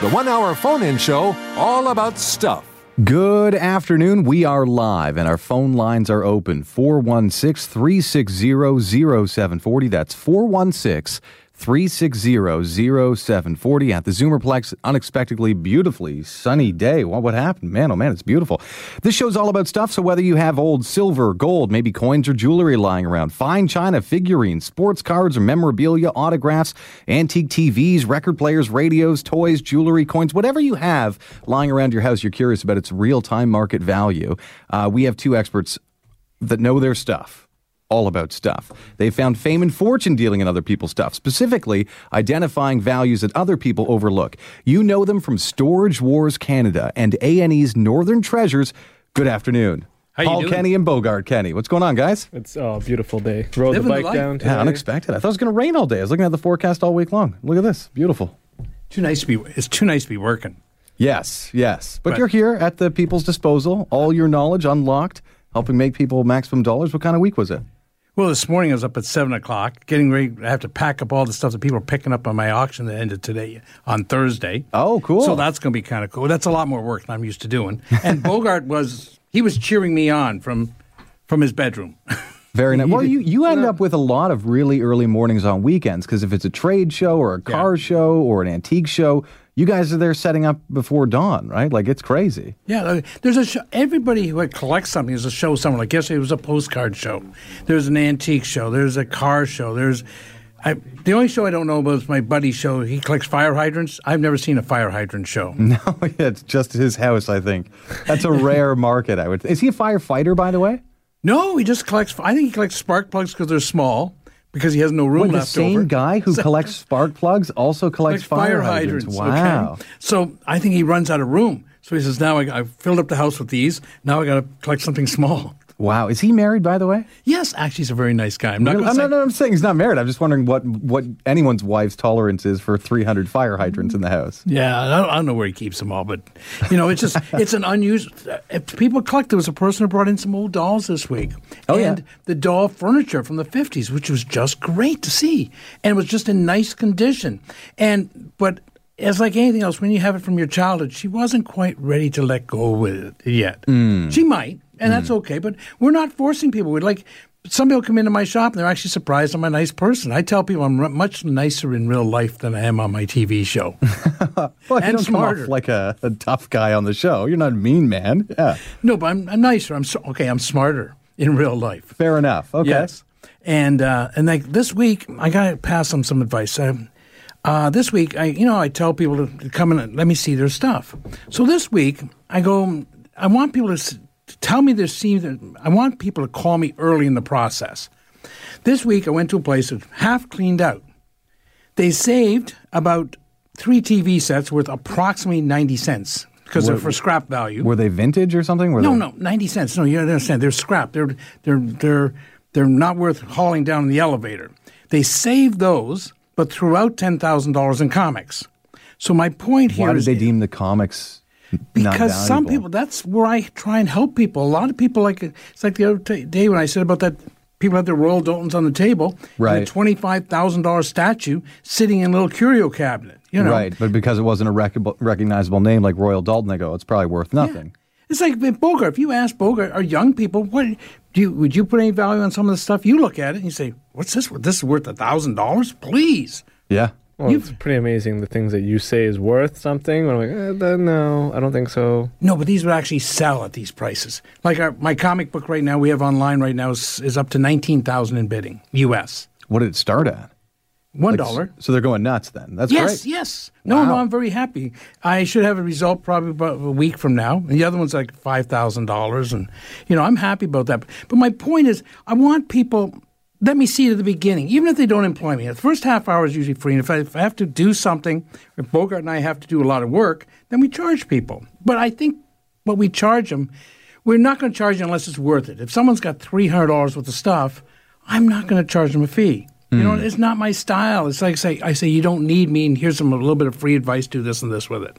the one hour phone in show all about stuff. Good afternoon. We are live and our phone lines are open 416 360 0740. That's 416 360-0740 at the Zoomerplex. Unexpectedly beautifully sunny day. What, what happened? Man, oh man, it's beautiful. This show's all about stuff, so whether you have old silver, gold, maybe coins or jewelry lying around, fine china, figurines, sports cards or memorabilia, autographs, antique TVs, record players, radios, toys, jewelry, coins, whatever you have lying around your house, you're curious about its real-time market value. Uh, we have two experts that know their stuff all about stuff. They found fame and fortune dealing in other people's stuff, specifically identifying values that other people overlook. You know them from Storage Wars Canada and A&E's Northern Treasures. Good afternoon. How Paul Kenny and Bogart Kenny. What's going on, guys? It's a beautiful day. Rode Living the the bike life. down today. Yeah, unexpected. I thought it was going to rain all day. I was looking at the forecast all week long. Look at this. Beautiful. Too nice to be. It's too nice to be working. Yes, yes. But Right. you're here at the people's disposal, all your knowledge unlocked, helping make people maximum dollars. What kind of week was it? Well, this morning I was up at seven o'clock, getting ready. I have to pack up all the stuff that people are picking up on my auction that ended today on Thursday. Oh, cool. So that's going to be kind of cool. That's a lot more work than I'm used to doing. And Bogart was he was cheering me on from from his bedroom. Very nice. Well, you, you end up with a lot of really early mornings on weekends because if it's a trade show or a car show or an antique show, you guys are there setting up before dawn, right? Like it's crazy. Yeah, there's a show. Everybody who collects something is a show somewhere. Like yesterday it was a postcard show. There's an antique show. There's a car show. There's I, the only show I don't know about is my buddy's show. He collects fire hydrants. I've never seen a fire hydrant show. No, yeah, it's just his house, I think. That's a rare market, I would. Is he a firefighter, by the way? No, he just collects. I think he collects spark plugs because they're small because he has no room Wait, the same over. guy who collects spark plugs also collects Collects fire, hydrants. Wow. Okay? So I think he runs out of room. So he says, "Now I, I've filled up the house with these. Now I got to collect something small." Wow. Is he married, by the way? Yes, actually, he's a very nice guy. I'm not Really? going to I'm, not, I'm saying he's not married. I'm just wondering what, what anyone's wife's tolerance is for 300 fire hydrants in the house. Yeah, I don't, I don't know where he keeps them all, but you know, it's just it's an unused. If people collect, there was a person who brought in some old dolls this week, Oh, yeah. and the doll furniture from the fifties, which was just great to see, and it was just in nice condition. And but as like anything else, when you have it from your childhood, she wasn't quite ready to let go with it yet. Mm. She might, and that's okay. But we're not forcing people. We're like. some people come into my shop and they're actually surprised I'm a nice person. I tell people I'm much nicer in real life than I am on my TV show. Well, And don't come off smarter. like a, a tough guy on the show. You're not a mean man. Yeah. No, but I'm, I'm nicer. I'm so, okay. I'm smarter in real life. Fair enough. Okay. Yes. And uh, and like this week, I got to pass them some advice. Um, uh, this week, I you know I tell people to come in and let me see their stuff. So this week, I go. I want people to tell me their scene. I want people to call me early in the process. This week, I went to a place that half cleaned out. They saved about three TV sets worth approximately ninety cents because they're for scrap value. Were they vintage or something? Were No, they- no, ninety cents. No, you don't understand. They're scrap. They're they're they're they're not worth hauling down in the elevator. They saved those, but threw out ten thousand dollars in comics. So my point here Why is did they deem the comics because some people that's where I try and help people. A lot of people like it's like the other t- day when I said about that people had their Royal Doultons on the table, Right. And a twenty five thousand dollar statue sitting in a little curio cabinet. You know, Right, but because it wasn't a rec- recognizable name like Royal Doulton, they go, it's probably worth nothing. It's like Bogart. If you ask Bogart or young people, what do you would you put any value on some of the stuff? You look at it and you say, "What's this? worth? This is worth a thousand dollars, please." Yeah. Well, You've- it's pretty amazing the things that you say is worth something. I'm like, eh, no, I don't think so. No, but these would actually sell at these prices. Like our, my comic book right now, we have online right now is, is up to nineteen thousand in bidding U.S. What did it start at? One Like. So they're going nuts then. That's Yes, great. yes. No, no, I'm very happy. I should have a result probably about a week from now. And the other one's like five thousand dollars, and you know I'm happy about that. But my point is, I want people. Let me see it at the beginning, even if they don't employ me. The first half hour is usually free, and if I, if I have to do something, if Bogart and I have to do a lot of work, then we charge people. But I think what we charge them, we're not going to charge them unless it's worth it. If someone's got three hundred dollars worth of stuff, I'm not going to charge them a fee. You know, hmm. it's not my style. It's like say I say you don't need me, and here's some a little bit of free advice. Do this and this with it.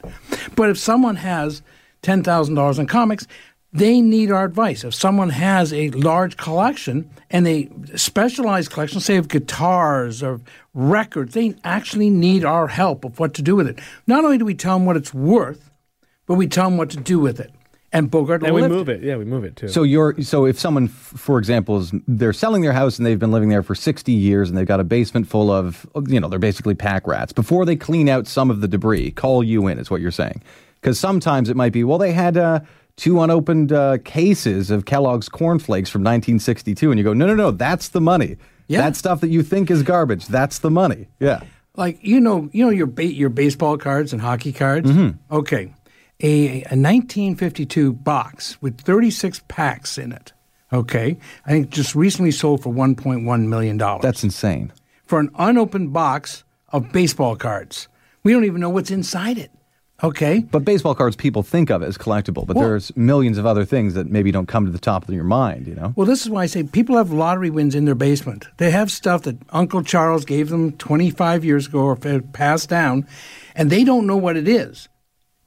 But if someone has ten thousand dollars in comics, they need our advice. If someone has a large collection and they specialized collection, say of guitars or records, they actually need our help of what to do with it. Not only do we tell them what it's worth, but we tell them what to do with it. And Bogart will And we lift move it. Yeah, we move it too. So you're so if someone, for example, is they're selling their house and they've been living there for sixty years and they've got a basement full of you know they're basically pack rats. Before they clean out some of the debris, call you in is what you're saying. Because sometimes it might be well they had uh, two unopened uh, cases of Kellogg's cornflakes from 1962, and you go no no no that's the money. Yeah. That stuff that you think is garbage, that's the money. Yeah. like you know you know your ba- your baseball cards and hockey cards Mm-hmm. okay a, a 1952 box with 36 packs in it okay i think just recently sold for 1.1 million dollars That's insane. for an unopened box of baseball cards we don't even know what's inside it okay But baseball cards people think of as collectible, but Well- there's millions of other things that maybe don't come to the top of your mind, you know? Well, this is why I say people have lottery wins in their basement. They have stuff that Uncle Charles gave them 25 years ago or passed down, and they don't know what it is.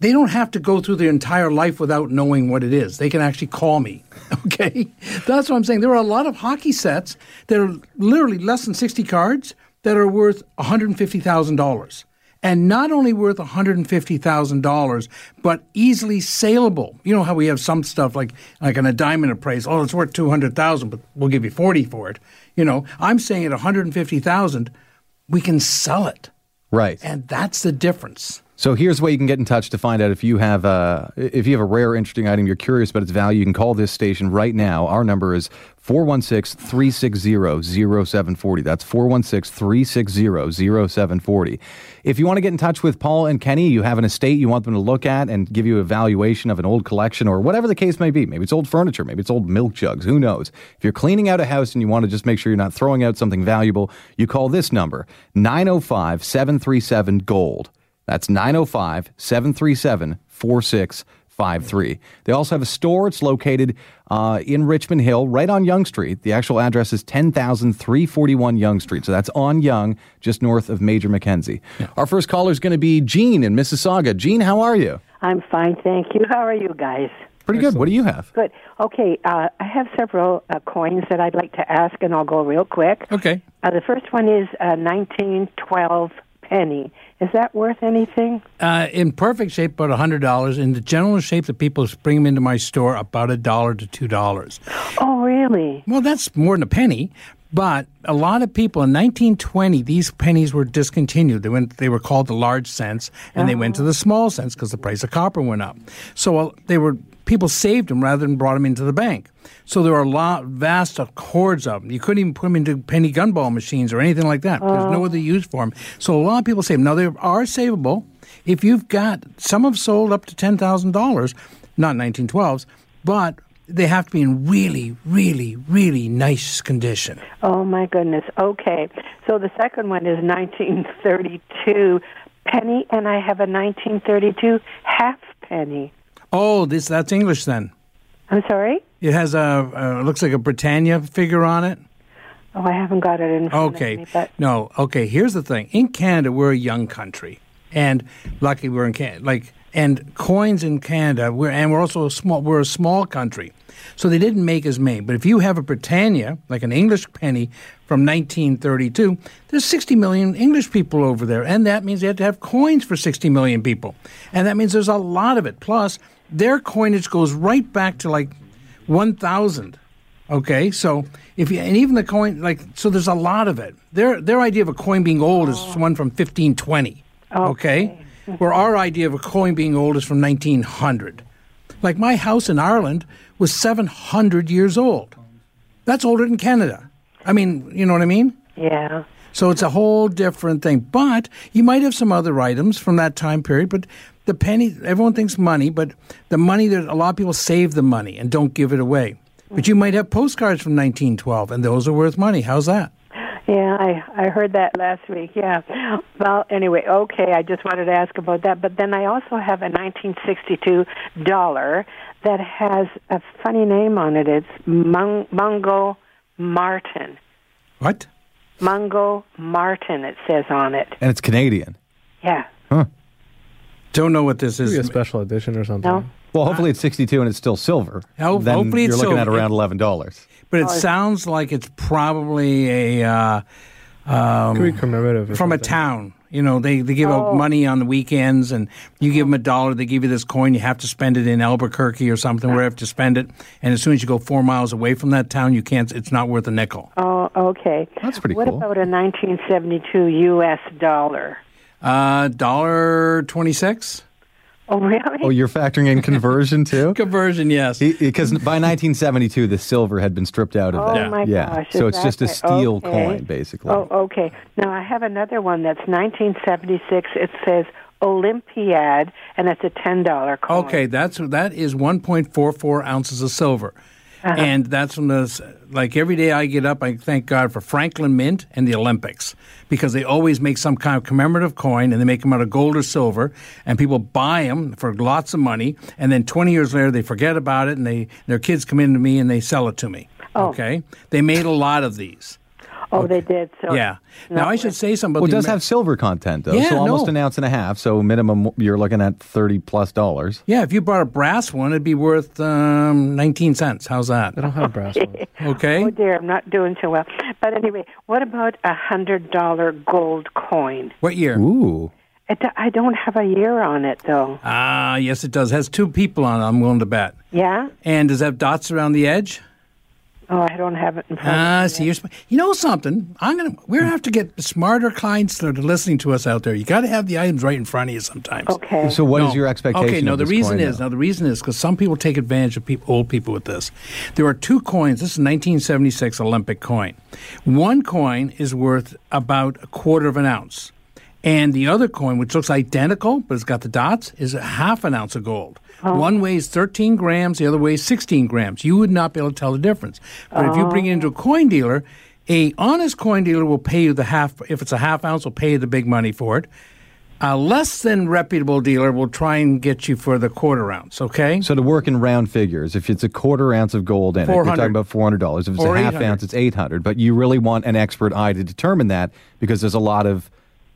They don't have to go through their entire life without knowing what it is. They can actually call me. Okay? That's what I'm saying. There are a lot of hockey sets that are literally less than 60 cards that are worth $150,000 and not only worth $150,000, but easily saleable. You know how we have some stuff like like on a diamond appraisal, oh, it's worth 200,000, but we'll give you 40 for it. You know, I'm saying at 150,000, we can sell it. Right. And that's the difference. So here's way you can get in touch to find out if you have uh, if you have a rare, interesting item you're curious about its value. You can call this station right now. Our number is 416-360-0740. That's 416-360-0740. If you want to get in touch with Paul and Kenny, you have an estate you want them to look at and give you a valuation of an old collection or whatever the case may be. Maybe it's old furniture, maybe it's old milk jugs, who knows. If you're cleaning out a house and you want to just make sure you're not throwing out something valuable, you call this number 905-737 gold. That's 905 737 4653. They also have a store. It's located uh, in Richmond Hill, right on Yonge Street. The actual address is 10,341 Yonge Street. So that's on Yonge, just north of Major Mackenzie. Our first caller is going to be Jean in Mississauga. Jean, how are you? I'm fine, thank you. How are you guys? Pretty good. What do you have? Good. Okay, uh, I have several uh, coins that I'd like to ask, and I'll go real quick. Okay. Uh, the first one is a 1912 penny. Is that worth anything? Uh, in perfect shape, about $100. In the general shape that people bring them into my store, about a dollar to $2. Oh, really? Well, that's more than a penny. But a lot of people in 1920, these pennies were discontinued. They went. They were called the large cents, and they went to the small cents because the price of copper went up. So uh, they were people saved them rather than brought them into the bank. So there were a lot, vast hordes of them. You couldn't even put them into penny gunball machines or anything like that. There's no other use for them. So a lot of people save them. Now they are savable if you've got some have sold up to ten thousand dollars, not 1912s, but they have to be in really, really, really nice condition. Oh, my goodness. Okay. So the second one is 1932 penny, and I have a 1932 half penny. Oh, this that's English then. I'm sorry? It has a uh, looks like a Britannia figure on it. Oh, I haven't got it in front Okay, of me, but no, okay. Here's the thing: in Canada, we're a young country, and lucky we're in Canada. Like, and coins in Canada, we're and we're also a small. We're a small country, so they didn't make as many. But if you have a Britannia, like an English penny from 1932, there's 60 million English people over there, and that means they have to have coins for 60 million people, and that means there's a lot of it. Plus, their coinage goes right back to like 1,000 Okay, so if you and even the coin like so, there's a lot of it. Their their idea of a coin being old is one from 1520. Okay, where our idea of a coin being old is from 1900. Like my house in Ireland was 700 years old. That's older than Canada. I mean, you know what I mean? Yeah. So it's a whole different thing. But you might have some other items from that time period. But the penny, everyone thinks money, but the money that a lot of people save the money and don't give it away. But you might have postcards from 1912, and those are worth money. How's that? Yeah, I I heard that last week. Yeah. Well, anyway, okay. I just wanted to ask about that, but then I also have a 1962 dollar that has a funny name on it. It's Mung, Mungo Martin. What? Mungo Martin. It says on it. And it's Canadian. Yeah. Huh. Don't know what this Maybe a special edition or something. No. Well, hopefully it's 62 and it's still silver. Ho- then hopefully you're it's looking silver. at around $11. But it sounds like it's probably a uh, Could be commemorative. or from a something. town. You know, they, they give out money on the weekends, and you give them a dollar. They give you this coin. You have to spend it in Albuquerque or something where you have to spend it. And as soon as you go four miles away from that town, you can't. It's not worth a nickel. Oh, okay. That's pretty cool. what cool. about a 1972 U.S. dollar? Uh, dollar twenty six Oh, really? Oh, you're factoring in conversion too? conversion. Yes. Because by 1972, the silver had been stripped out of Oh that. my yeah. gosh! so it's just a steel? Okay. coin, basically. Oh, okay. Now I have another one that's 1976. It says Olympiad, and it's a ten dollar coin. Okay, that's that is one point four four ounces of silver, Uh-huh. and that's from the like every day I get up, I thank God for Franklin Mint and the Olympics because they always make some kind of commemorative coin and they make them out of gold or silver, and people buy them for lots of money, and then twenty years later they forget about it, and they their kids come in to me and they sell it to me. Oh. Okay, they made a lot of these. Oh, they did. So Yeah. Now I should say something. Well, it does Amer- have silver content, though. Yeah, so almost no. an ounce and a half. So minimum, you're looking at 30 plus dollars. Yeah, if you bought a brass one, it'd be worth um, 19 cents. How's that? They don't have a brass ones. Okay. Oh dear, I'm not doing so well. But anyway, what about a hundred dollar gold coin? What year? Ooh. It, I don't have a year on it though. Ah, yes, it does. has two people on it, I'm willing to bet. Yeah. And does it have dots around the edge? Oh, I don't have it in front. Ah, of me. see, you're, sm- you know something? I'm gonna. We're gonna have to get smarter clients that are listening to us out there. You got to have the items right in front of you sometimes. Okay. So what is No. your expectation? Okay, no. of The this reason coin, is though? now the reason is because some people take advantage of people, old people with this. There are two coins. This is 1976 Olympic coin. One coin is worth about a quarter of an ounce, and the other coin, which looks identical but it's got the dots, is a half an ounce of gold. Oh. One weighs 13 grams, the other weighs 16 grams. You would not be able to tell the difference. But if you bring it into a coin dealer, a honest coin dealer will pay you the half. If it's a half ounce, will pay you the big money for it. A less than reputable dealer will try and get you for the quarter ounce. Okay. So to work in round figures, if it's a quarter ounce of gold in it, you're talking about four hundred dollars. If it's a half ounce, it's eight hundred. But you really want an expert eye to determine that because there's a lot of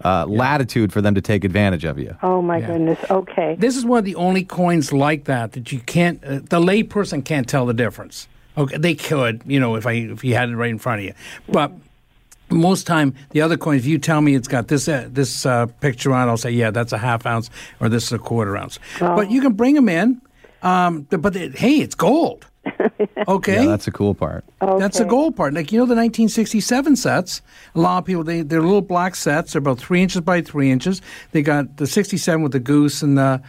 uh, latitude for them to take advantage of you. Oh my goodness. Okay. This is one of the only coins like that that you can't. Uh, the layperson can't tell the difference. Okay, they could, you know, if I if you had it right in front of you, but. Most time, the other coins, if you tell me it's got this uh, this uh, picture on, it, I'll say, yeah, that's a half ounce, or this is a quarter ounce. But you can bring them in. Um, but they, hey, it's gold. Okay, Yeah, that's the cool part. That's the gold part. Like you know, the 1967 sets. A lot of people they they're little black sets. They're about three inches by three inches. They got the 67 with the goose and the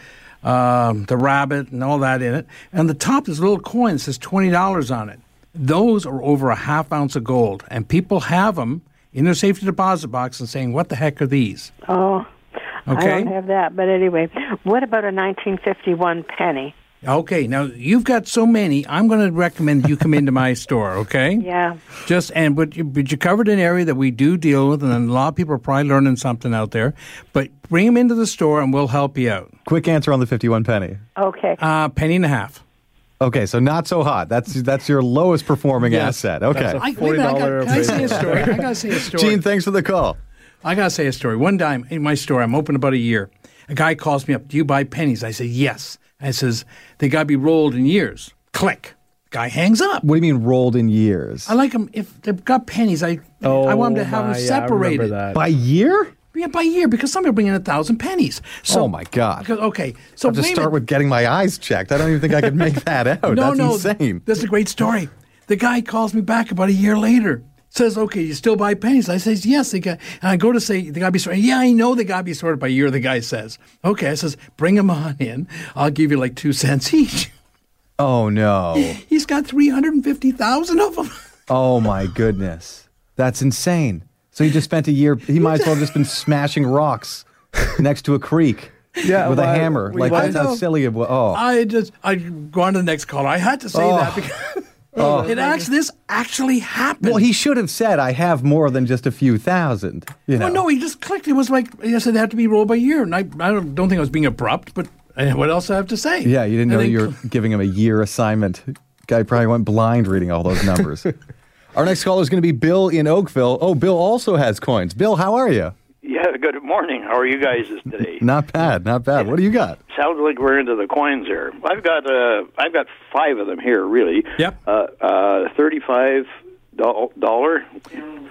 um, the rabbit and all that in it. And the top is a little coin that says twenty dollars on it. Those are over a half ounce of gold, and people have them in their safety deposit box and saying, "What the heck are these?" Oh. I don't have that. But anyway, what about a 1951 penny? Okay, now you've got so many. I'm going to recommend you come into my store. Okay. Yeah. Just and but you, but you covered an area that we do deal with, and a lot of people are probably learning something out there. But bring them into the store, and we'll help you out. Quick answer on the fifty-one penny. Okay. Uh, penny and a half. Okay, so not so hot. That's that's your lowest performing Yes, asset. Okay, that's a- I, wait a minute, I, $40 got, can I say a story? I gotta say a story. Jean, thanks for the call. I gotta say a story. One time in my store, I'm open about a year. A guy calls me up. Do you buy pennies? I say yes. I says they gotta be rolled in years. Click. Guy hangs up. What do you mean rolled in years? I like them if they've got pennies. I Oh, I want them to oh have my, them yeah, I separated. remember that. By year? Yeah, by year because somebody people bring in a thousand pennies. So, oh my god! Because, okay, so I'll just start with getting my eyes checked. I don't even think I could make that out. no, That's no, insane. This is a great story. The The guy calls me back about a year later. Says, okay, you still buy pennies? I says, yes. They got, and I go to say, they got to be sorted. Yeah, I know they got to be sorted by year, the guy says. Okay, I says, bring them on in. I'll give you like two cents each. Oh no. He's got 350,000 of them. Oh my goodness. That's insane. So he just spent a year he might as well have just been smashing rocks next to a creek. Yeah, With a hammer. we- Like that's how not? silly it was. Oh. I just, I go on to the next caller. I had to say Oh. that because it actually, this actually happened. Well, he should have said, "I have more than just a few thousand. You know. Well, no, he just clicked. It was like I said, they had to be rolled by year, and I, I don't, don't think I was being abrupt, but uh, what else I have to say? Yeah, you didn't know you were giving him a year assignment. Guy probably went blind reading all those numbers. Our next caller is going to be Bill in Oakville. Oh, Bill also has coins. Bill, how are you? Yeah, good morning. How are you guys today? Not bad, not bad. What do you got? Sounds like we're into the coins here. I've got uh, I've got five of them here, really. Yep. Uh, uh, Thirty-five do- dollar.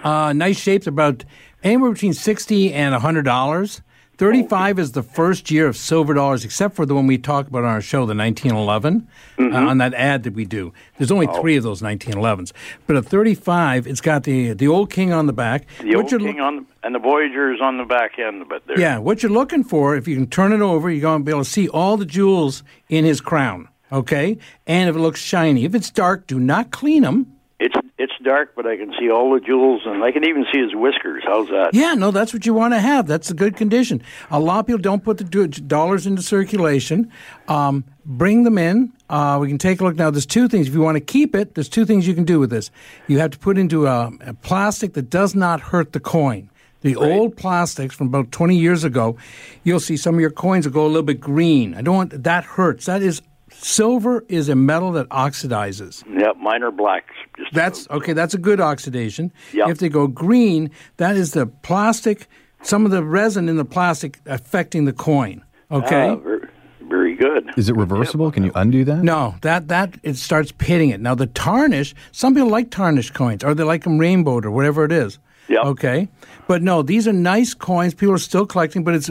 Uh, nice shapes, about anywhere between sixty and hundred dollars. Thirty-five is the first year of silver dollars, except for the one we talked about on our show, the 1911, Mm-hmm. uh, on that ad that we do. There's only Oh. three of those 1911s, but a 35, it's got the the old king on the back. The What old king lo- on the, and the Voyageur is on the back end of it. There. Yeah, what you're looking for, if you can turn it over, you're going to be able to see all the jewels in his crown. Okay, and if it looks shiny, if it's dark, do not clean them. It's it's dark, but I can see all the jewels, and I can even see his whiskers. How's that? Yeah, no, that's what you want to have. That's a good condition. A lot of people don't put the dollars into circulation. Um, bring them in. Uh, we can take a look now. There's two things. If you want to keep it, there's two things you can do with this. You have to put into a, a plastic that does not hurt the coin. The old plastics from about 20 years ago, you'll see some of your coins will go a little bit green. I don't want that hurts. That is silver is a metal that oxidizes. Yep, mine are black. Just That's okay. That's a good oxidation. Yep. If they go green, that is the plastic. Some of the resin in the plastic affecting the coin. Okay. Ah, very, very good. Is it reversible? Can you undo that? no, that that it starts pitting it. Now the tarnish. Some people like tarnished coins, or they like them rainbowed, or whatever it is. Yep. Okay. But no, these are nice coins. People are still collecting, but it's.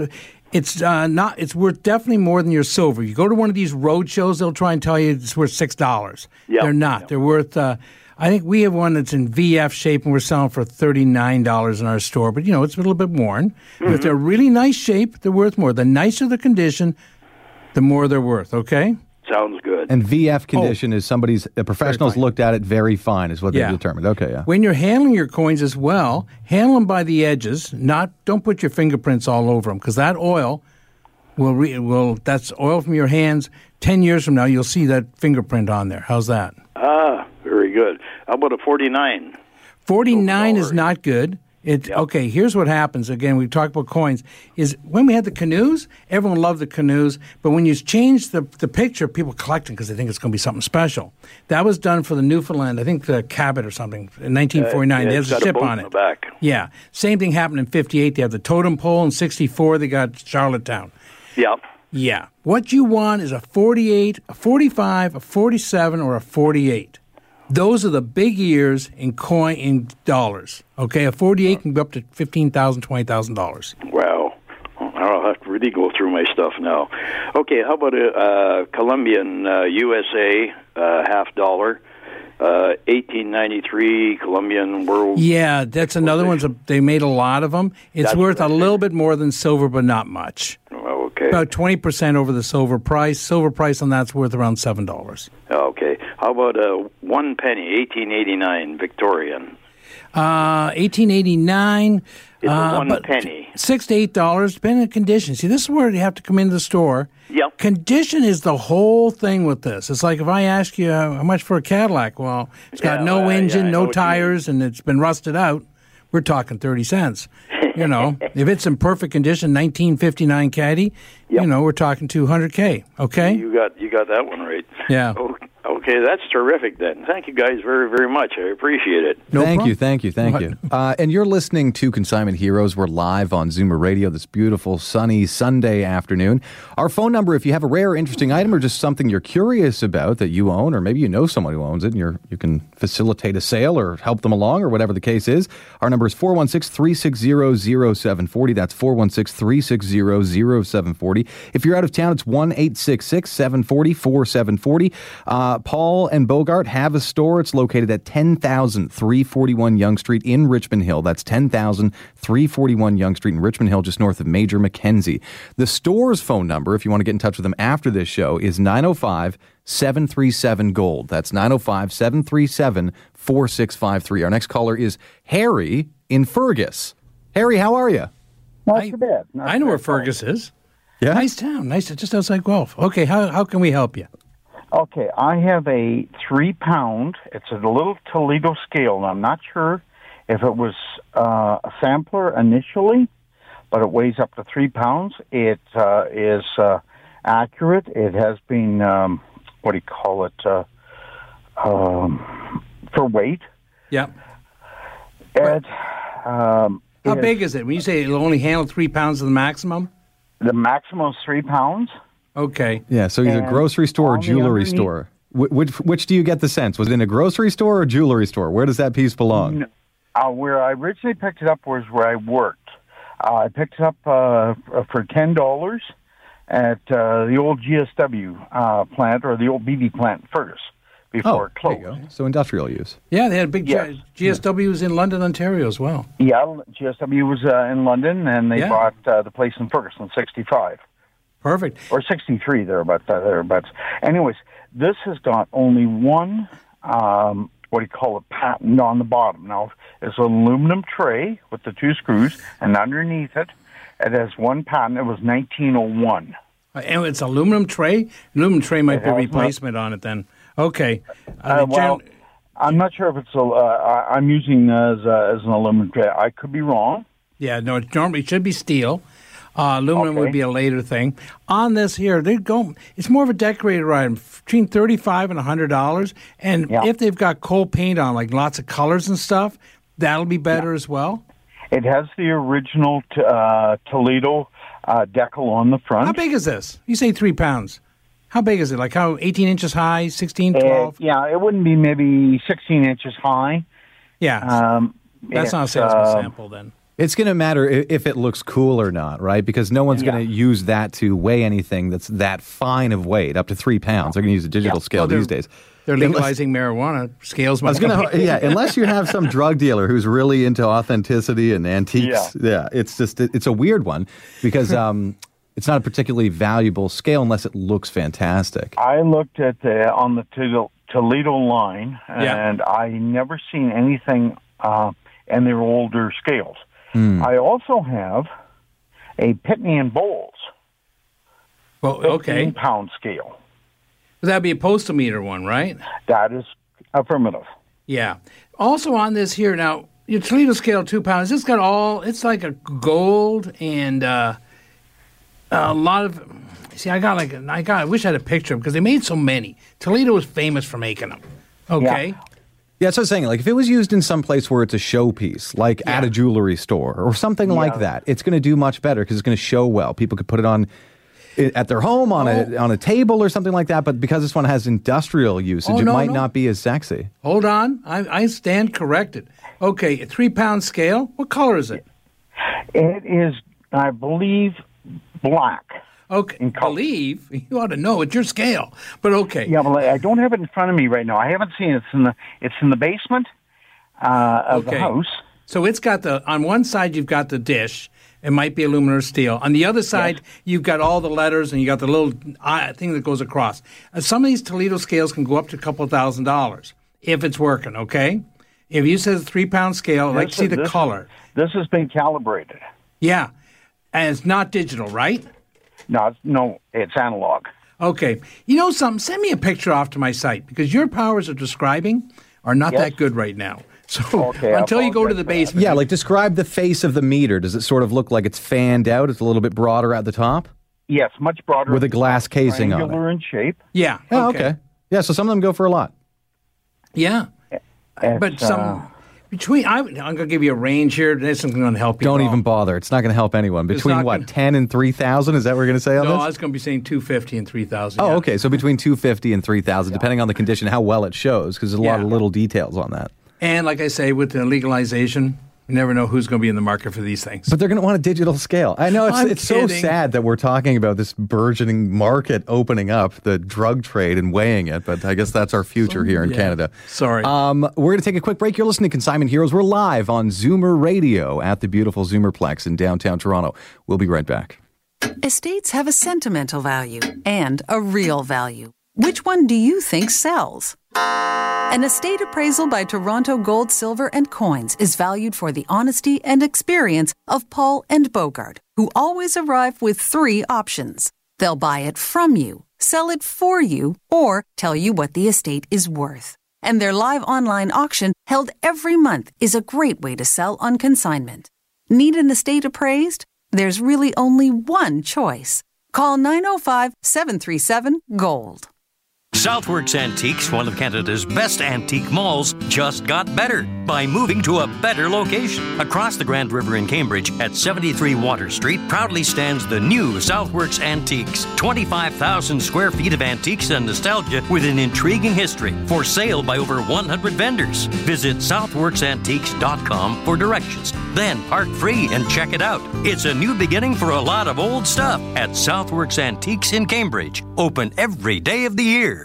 It's uh, not. It's worth definitely more than your silver. You go to one of these road shows, they'll try and tell you it's worth six dollars. Yep. They're not. Yep. They're worth. Uh, I think we have one that's in VF shape, and we're selling for thirty nine dollars in our store. But you know, it's a little bit worn. Mm-hmm. if they're really nice shape, they're worth more. The nicer the condition, the more they're worth. Okay. Sounds good. And VF condition is somebody's a professional's looked at it very fine is what Yeah. they determined. Okay, yeah. When you're handling your coins as well, handle them by the edges. Not don't put your fingerprints all over them because that oil will re, will that's oil from your hands. Ten years from now, you'll see that fingerprint on there. How's that? ah, very good. How about a forty-nine? Forty nine is not good. It okay. Here's what happens. Again, we talked about coins. Is when we had the canoes, everyone loved the canoes. But when you change the the picture, people collecting because they think it's going to be something special. That was done for the Newfoundland. I think the Cabot or something in 1949. Uh, yeah, they it's have a got a ship on it. Yeah. Same thing happened in 58. They have the totem pole. In 64, they got Charlottetown. Yep. Yeah. What you want is a 48, a 45, a 47, or a 48. Those are the big years in coin in dollars. Okay, a 48 can go up to $15,000, $20,000. Wow. I'll have to really go through my stuff now. Okay, how about a uh, Columbian uh, USA uh, half dollar? Uh, 1893 Columbian World. Yeah, that's another one. They made a lot of them. It's That's worth a little bit more than silver, but not much. Oh, okay. About 20% over the silver price. Silver price on that's worth around $7. Okay. How about a one penny, 1889 Victorian? Uh, 1889. It's uh, one penny. Six to eight dollars, depending on condition. See, this is where you have to come into the store. Yep. Condition is the whole thing with this. It's like if I ask you uh, how much for a Cadillac, well, it's got Yeah, no yeah, engine, know no tires, and it's been rusted out. We're talking thirty cents. You know, if it's in perfect condition, 1959 Caddy, you know, we're talking 200k. Okay. You got you got that one right. Yeah. Oh, Okay, that's terrific then. Thank you guys very very much. I appreciate it. No thank problem. you, thank you, thank you. Uh, and you're listening to Consignment Heroes. We're live on Zoomer Radio this beautiful, sunny Sunday afternoon. Our phone number, if you have a rare, interesting item or just something you're curious about that you own, or maybe you know someone who owns it and you're, you can facilitate a sale or help them along or whatever the case is, our number is 416 360 0740. That's 416 360 0740. If you're out of town, it's 1 866 740 4740. Paul and Bogart have a store. It's located at 10,341 Yonge Street in Richmond Hill. That's 10,341 Yonge Street in Richmond Hill, just north of Major Mackenzie. The store's phone number, if you want to get in touch with them after this show, is 905 737 Gold. That's 905 737 4653. Our next caller is Harry in Fergus. Harry, how are you? Not I- too bad. Not I know where bad. Fergus is. Yeah. Nice town. Nice, just outside Guelph. Okay, how how can we help you? Okay, I have a three pound. It's a little Toledo scale, and I'm not sure if it was uh, a sampler initially, but it weighs up to three pounds. It uh, is uh, accurate. It has been um, what do you call it uh, um, for weight. Yeah. It, um, How is- big is it? When you say it'll only handle three pounds of the maximum? The maximum is three pounds. Okay. Yeah, so either And grocery store or jewelry underneath- store. Wh- Which, which do you get the sense? Was it in a grocery store or jewelry store? Where does that piece belong? No. Uh, where I originally picked it up was where I worked. Uh, I picked it up uh, for ten dollars at uh, the old GSW uh, plant or the old BB plant first before it Oh, there closed. you go. So industrial use. Yeah, they had a big Yes. G- GSWs in London, Ontario as well. Yeah, GSW was uh, in London, and they Yeah. bought uh, the place in Ferguson, '65 Perfect. or '63 thereabouts. Uh, thereabouts. Anyways, this has got only one. Um, what do you call it? Patent on the bottom. Now it's an aluminum tray with the two screws, and underneath it, it has one patent. It was 1901. Uh, And it's aluminum tray. Aluminum tray might It be replacement on it then. Okay. Uh, Uh, well, gen- I'm not sure if it's a. Uh, I'm using as uh, as an aluminum tray. I could be wrong. yeah, no, it normally should be steel. Uh, aluminum would be a later thing. On this here, they go. It's more of a decorated item, between thirty-five and hundred dollars. And Yeah. if they've got coal paint on, like lots of colors and stuff, that'll be better as well. It has the original t- uh, Toledo uh, decal on the front. How big is this? You say three pounds. How big is it? Like how 18 inches high, 16, Uh, 12? yeah, it wouldn't be maybe 16 inches high. yeah. Um, That's not a salesman uh, sample then. It's going to matter if it looks cool or not, right? Because no one's going to use that to weigh anything that's that fine of weight, up to three pounds. They're going to use a digital scale Well, these days. They're Unless- legalizing marijuana. Scales I was gonna, yeah. Unless you have some drug dealer who's really into authenticity and antiques, yeah. it's just it, it's a weird one because um, it's not a particularly valuable scale unless it looks fantastic. I looked at the on the Toledo, Toledo line, Yeah. and I never seen anything uh, in their older scales. I also have a Pitney and Bowes Well, 15 okay. pound scale. That'd be a postal meter one, right? That is affirmative. Yeah. Also on this here now, your Toledo scale two pounds. It's got all. It's like a gold and uh, a lot of. See, I got like I got. I wish I had a picture of because they made so many. Toledo was famous for making them. Okay. Yeah. Yeah, that's what I was saying. Like if it was used in some place where it's a showpiece, like at a jewelry store or something like that, it's going to do much better because it's going to show well. People could put it on at their home on a oh. on a table or something like that. But because this one has industrial usage, Oh, it might no. not be as sexy. Hold on. I, I stand corrected. Okay, a three pound scale. What color is it? It is, I believe, black. Okay, believe you ought to know it's your scale, but okay. Yeah, well, I don't have it in front of me right now. I haven't seen it. It's in the it's in the basement uh, of Okay. the house. So it's got the on one side you've got the dish. It might be aluminum or steel. On the other side, you've got all the letters and you got the little uh, thing that goes across. Uh, some of these Toledo scales can go up to a couple thousand dollars if it's working. Okay, if you says three pound scale, I'd like to see the this- color. This has been calibrated. Yeah, and it's not digital, right? No, it's, no, it's analog. Okay. You know something? Send me a picture off to my site because your powers of describing are not Yes. that good right now. So Okay, until you go to the for that. basement, Yeah, like describe the face of the meter. Does it sort of look like it's fanned out? It's a little bit broader at the top Yes, much broader. with a glass casing on it. triangular in shape. yeah, Oh, okay. Yeah, so some of them go for a lot. yeah. But some uh, between I, I'm going to give you a range here. This isn't going to help you. Don't even bother. It's not going to help anyone. Between what, gonna- 10 and 3,000? Is that what we're going to say on this? No, I was going to be saying 250 and 3,000. Oh, yeah. okay. So between 250 and 3,000, depending on the condition, how well it shows, because there's a lot of little details on that. And like I say, with the legalization, You never know who's going to be in the market for these things. But they're going to want a digital scale. I know it's I'm it's so sad that we're talking about this burgeoning market opening up, the drug trade and weighing it. But I guess that's our future here in yeah. Canada. Sorry. Um, we're going to take a quick break. You're listening to Consignment Heroes. We're live on Zoomer Radio at the beautiful Zoomerplex in downtown Toronto. We'll be right back. Estates have a sentimental value and a real value. Which one do you think sells? An estate appraisal by Toronto Gold, Silver, and Coins is valued for the honesty and experience of Paul and Bogart, who always arrive with three options. They'll buy it from you, sell it for you, or tell you what the estate is worth. And their live online auction, held every month, is a great way to sell on consignment. Need an estate appraised? There's really only one choice. Call 905 737 GOLD. Southworks Antiques, one of Canada's best antique malls, just got better by moving to a better location. Across the Grand River in Cambridge at 73 Water Street proudly stands the new Southworks Antiques. 25,000 square feet of antiques and nostalgia with an intriguing history. For sale by over 100 vendors. Visit southworksantiques.com for directions. Then park free and check it out. It's a new beginning for a lot of old stuff at Southworks Antiques in Cambridge. Open every day of the year.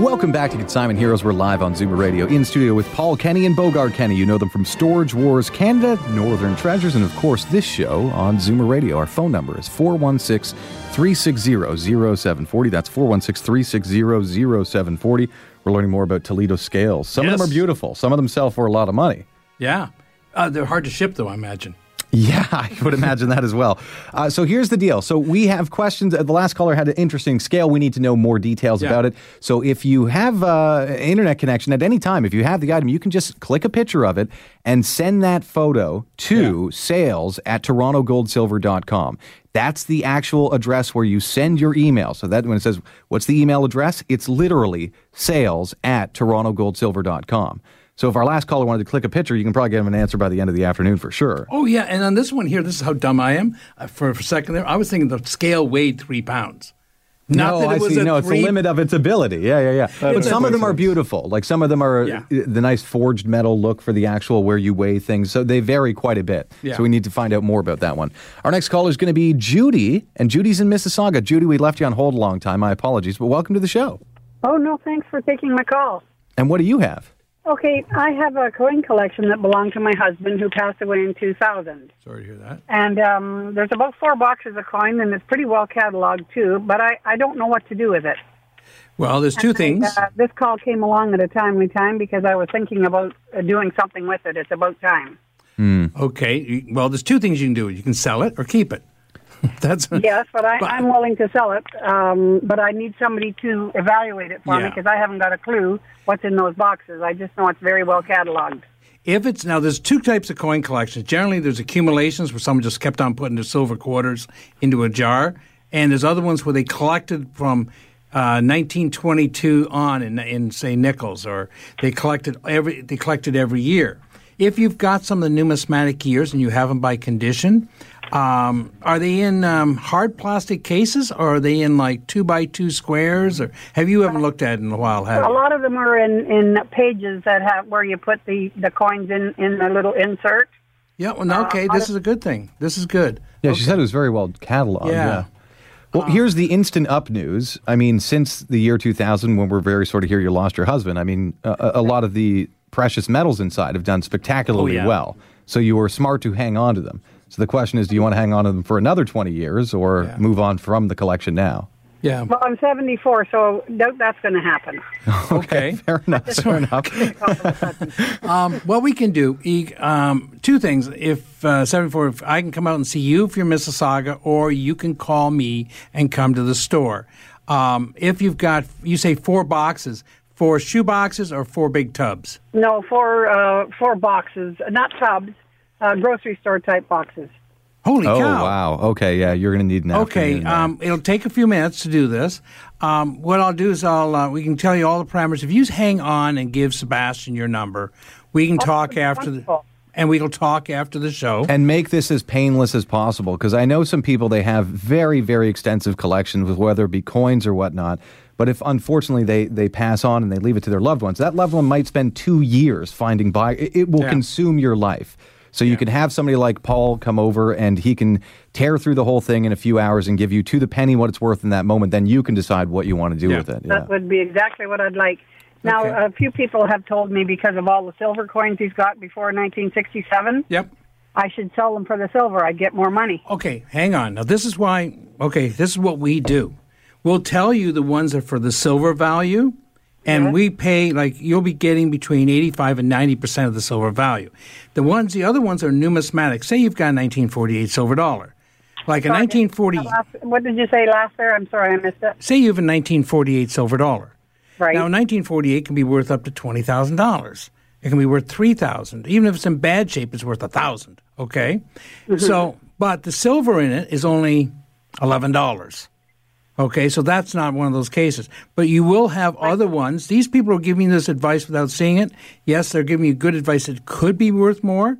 Welcome back to Consignment Heroes. We're live on Zoomer Radio in studio with Paul Kenny and Bogart Kenny. You know them from Storage Wars Canada, Northern Treasures, and of course this show on Zoomer Radio. Our phone number is 416 360 0740. That's 416 360 0740. We're learning more about Toledo scales. Some of them are beautiful, some of them sell for a lot of money. yeah. Uh, they're hard to ship, though, I imagine. Yeah, I would imagine that as well. Uh, so here's the deal. So we have questions. Uh, The last caller had an interesting scale. We need to know more details Yeah. about it. So if you have uh, an internet connection at any time, if you have the item, you can just click a picture of it and send that photo to sales at torontogoldsilver.com. That's the actual address where you send your email. So that when it says, what's the email address? It's literally sales at torontogoldsilver.com. So if our last caller wanted to click a picture, you can probably get him an answer by the end of the afternoon for sure. Oh, yeah. And on this one here, this is how dumb I am. Uh, for, for a second there, I was thinking the scale weighed three pounds. Not no, that it I was see. a No, it's the limit of its ability. Yeah, yeah, yeah. but some of them are beautiful. Like some of them are Yeah. uh, the nice forged metal look for the actual where you weigh things. So they vary quite a bit. Yeah. So we need to find out more about that one. Our next caller is going to be Judy, and Judy's in Mississauga. Judy, we left you on hold a long time. My apologies, but welcome to the show. Oh, no, thanks for taking my call. And what do you have? Okay, I have a coin collection that belonged to my husband who passed away in 2000. Sorry to hear that. And um, there's about four boxes of coin, and it's pretty well cataloged, too, but I, I don't know what to do with it. Well, there's two things. Uh, this call came along at a timely time because I was thinking about uh, doing something with it. It's about time. Okay. Well, there's two things you can do. You can sell it or keep it. That's Yes, but, I, But- I'm willing to sell it, um, but I need somebody to evaluate it for me because I haven't got a clue what's in those boxes. I just know it's very well cataloged. If it's now, there's two types of coin collections. Generally, there's accumulations where someone just kept on putting their silver quarters into a jar, and there's other ones where they collected from uh, 1922 on in, in say nickels, or they collected every they collected every year. If you've got some of the numismatic years and you have them by condition, um, are they in um, hard plastic cases or are they in like two by two squares? Or have you haven't looked at it in a while? Have A you? lot of them are in, in pages that have where you put the, the coins in, in the little insert. Yeah. Well, no, okay. This is a good thing. This is good. Yeah, she said it was very well cataloged. Yeah. Yeah. Well, here's the instant up news. I mean, since the year 2000, when we're very sort of here, you lost your husband. I mean, a, a lot of the precious metals inside have done spectacularly Oh, yeah. well. So you were smart to hang on to them. So the question is, do you want to hang on to them for another 20 years or Yeah. move on from the collection now? Yeah. Well, I'm 74, so doubt that's going to happen. Okay. Fair enough. Fair enough. Um, what we can do, e- um, two things. If uh, 74, if I can come out and see you if you're Mississauga, or you can call me and come to the store. Um, if you've got, you say four boxes, four shoe boxes or four big tubs. No, four uh, four boxes, not tubs, uh, grocery store type boxes. Holy cow. Oh, cow! wow. Okay, yeah, you're going to need an Okay, um, it'll take a few minutes to do this. Um, what I'll do is I'll uh, we can tell you all the parameters. If you hang on and give Sebastian your number, we can talk after the and we'll talk after the show. and make this as painless as possible because I know some people they have very very extensive collections with whether it be coins or whatnot. But if unfortunately they, they pass on and they leave it to their loved ones, that loved one might spend two years finding buy. It, it will Yeah. consume your life. So you can have somebody like Paul come over and he can tear through the whole thing in a few hours and give you to the penny what it's worth in that moment. Then you can decide what you want to do Yeah. with it. Yeah. That would be exactly what I'd like. Now, Okay. a few people have told me because of all the silver coins he's got before 1967, Yep. I should sell them for the silver. I'd get more money. Okay, hang on. Now, this is why, okay, this is what we do. We'll tell you the ones that are for the silver value, and we pay, like, you'll be getting between 85 and 90% of the silver value. The ones, the other ones are numismatic. Say you've got a 1948 silver dollar. Like a 1940, Last, what did you say last there? I'm sorry, I missed it. say you have a 1948 silver dollar. Right. Now, 1948 can be worth up to twenty thousand dollars. It can be worth three thousand. Even if it's in bad shape, it's worth a thousand. Okay, mm-hmm. so but the silver in it is only eleven dollars. Okay, so that's not one of those cases. But you will have other ones. These people are giving you this advice without seeing it. Yes, they're giving you good advice that could be worth more,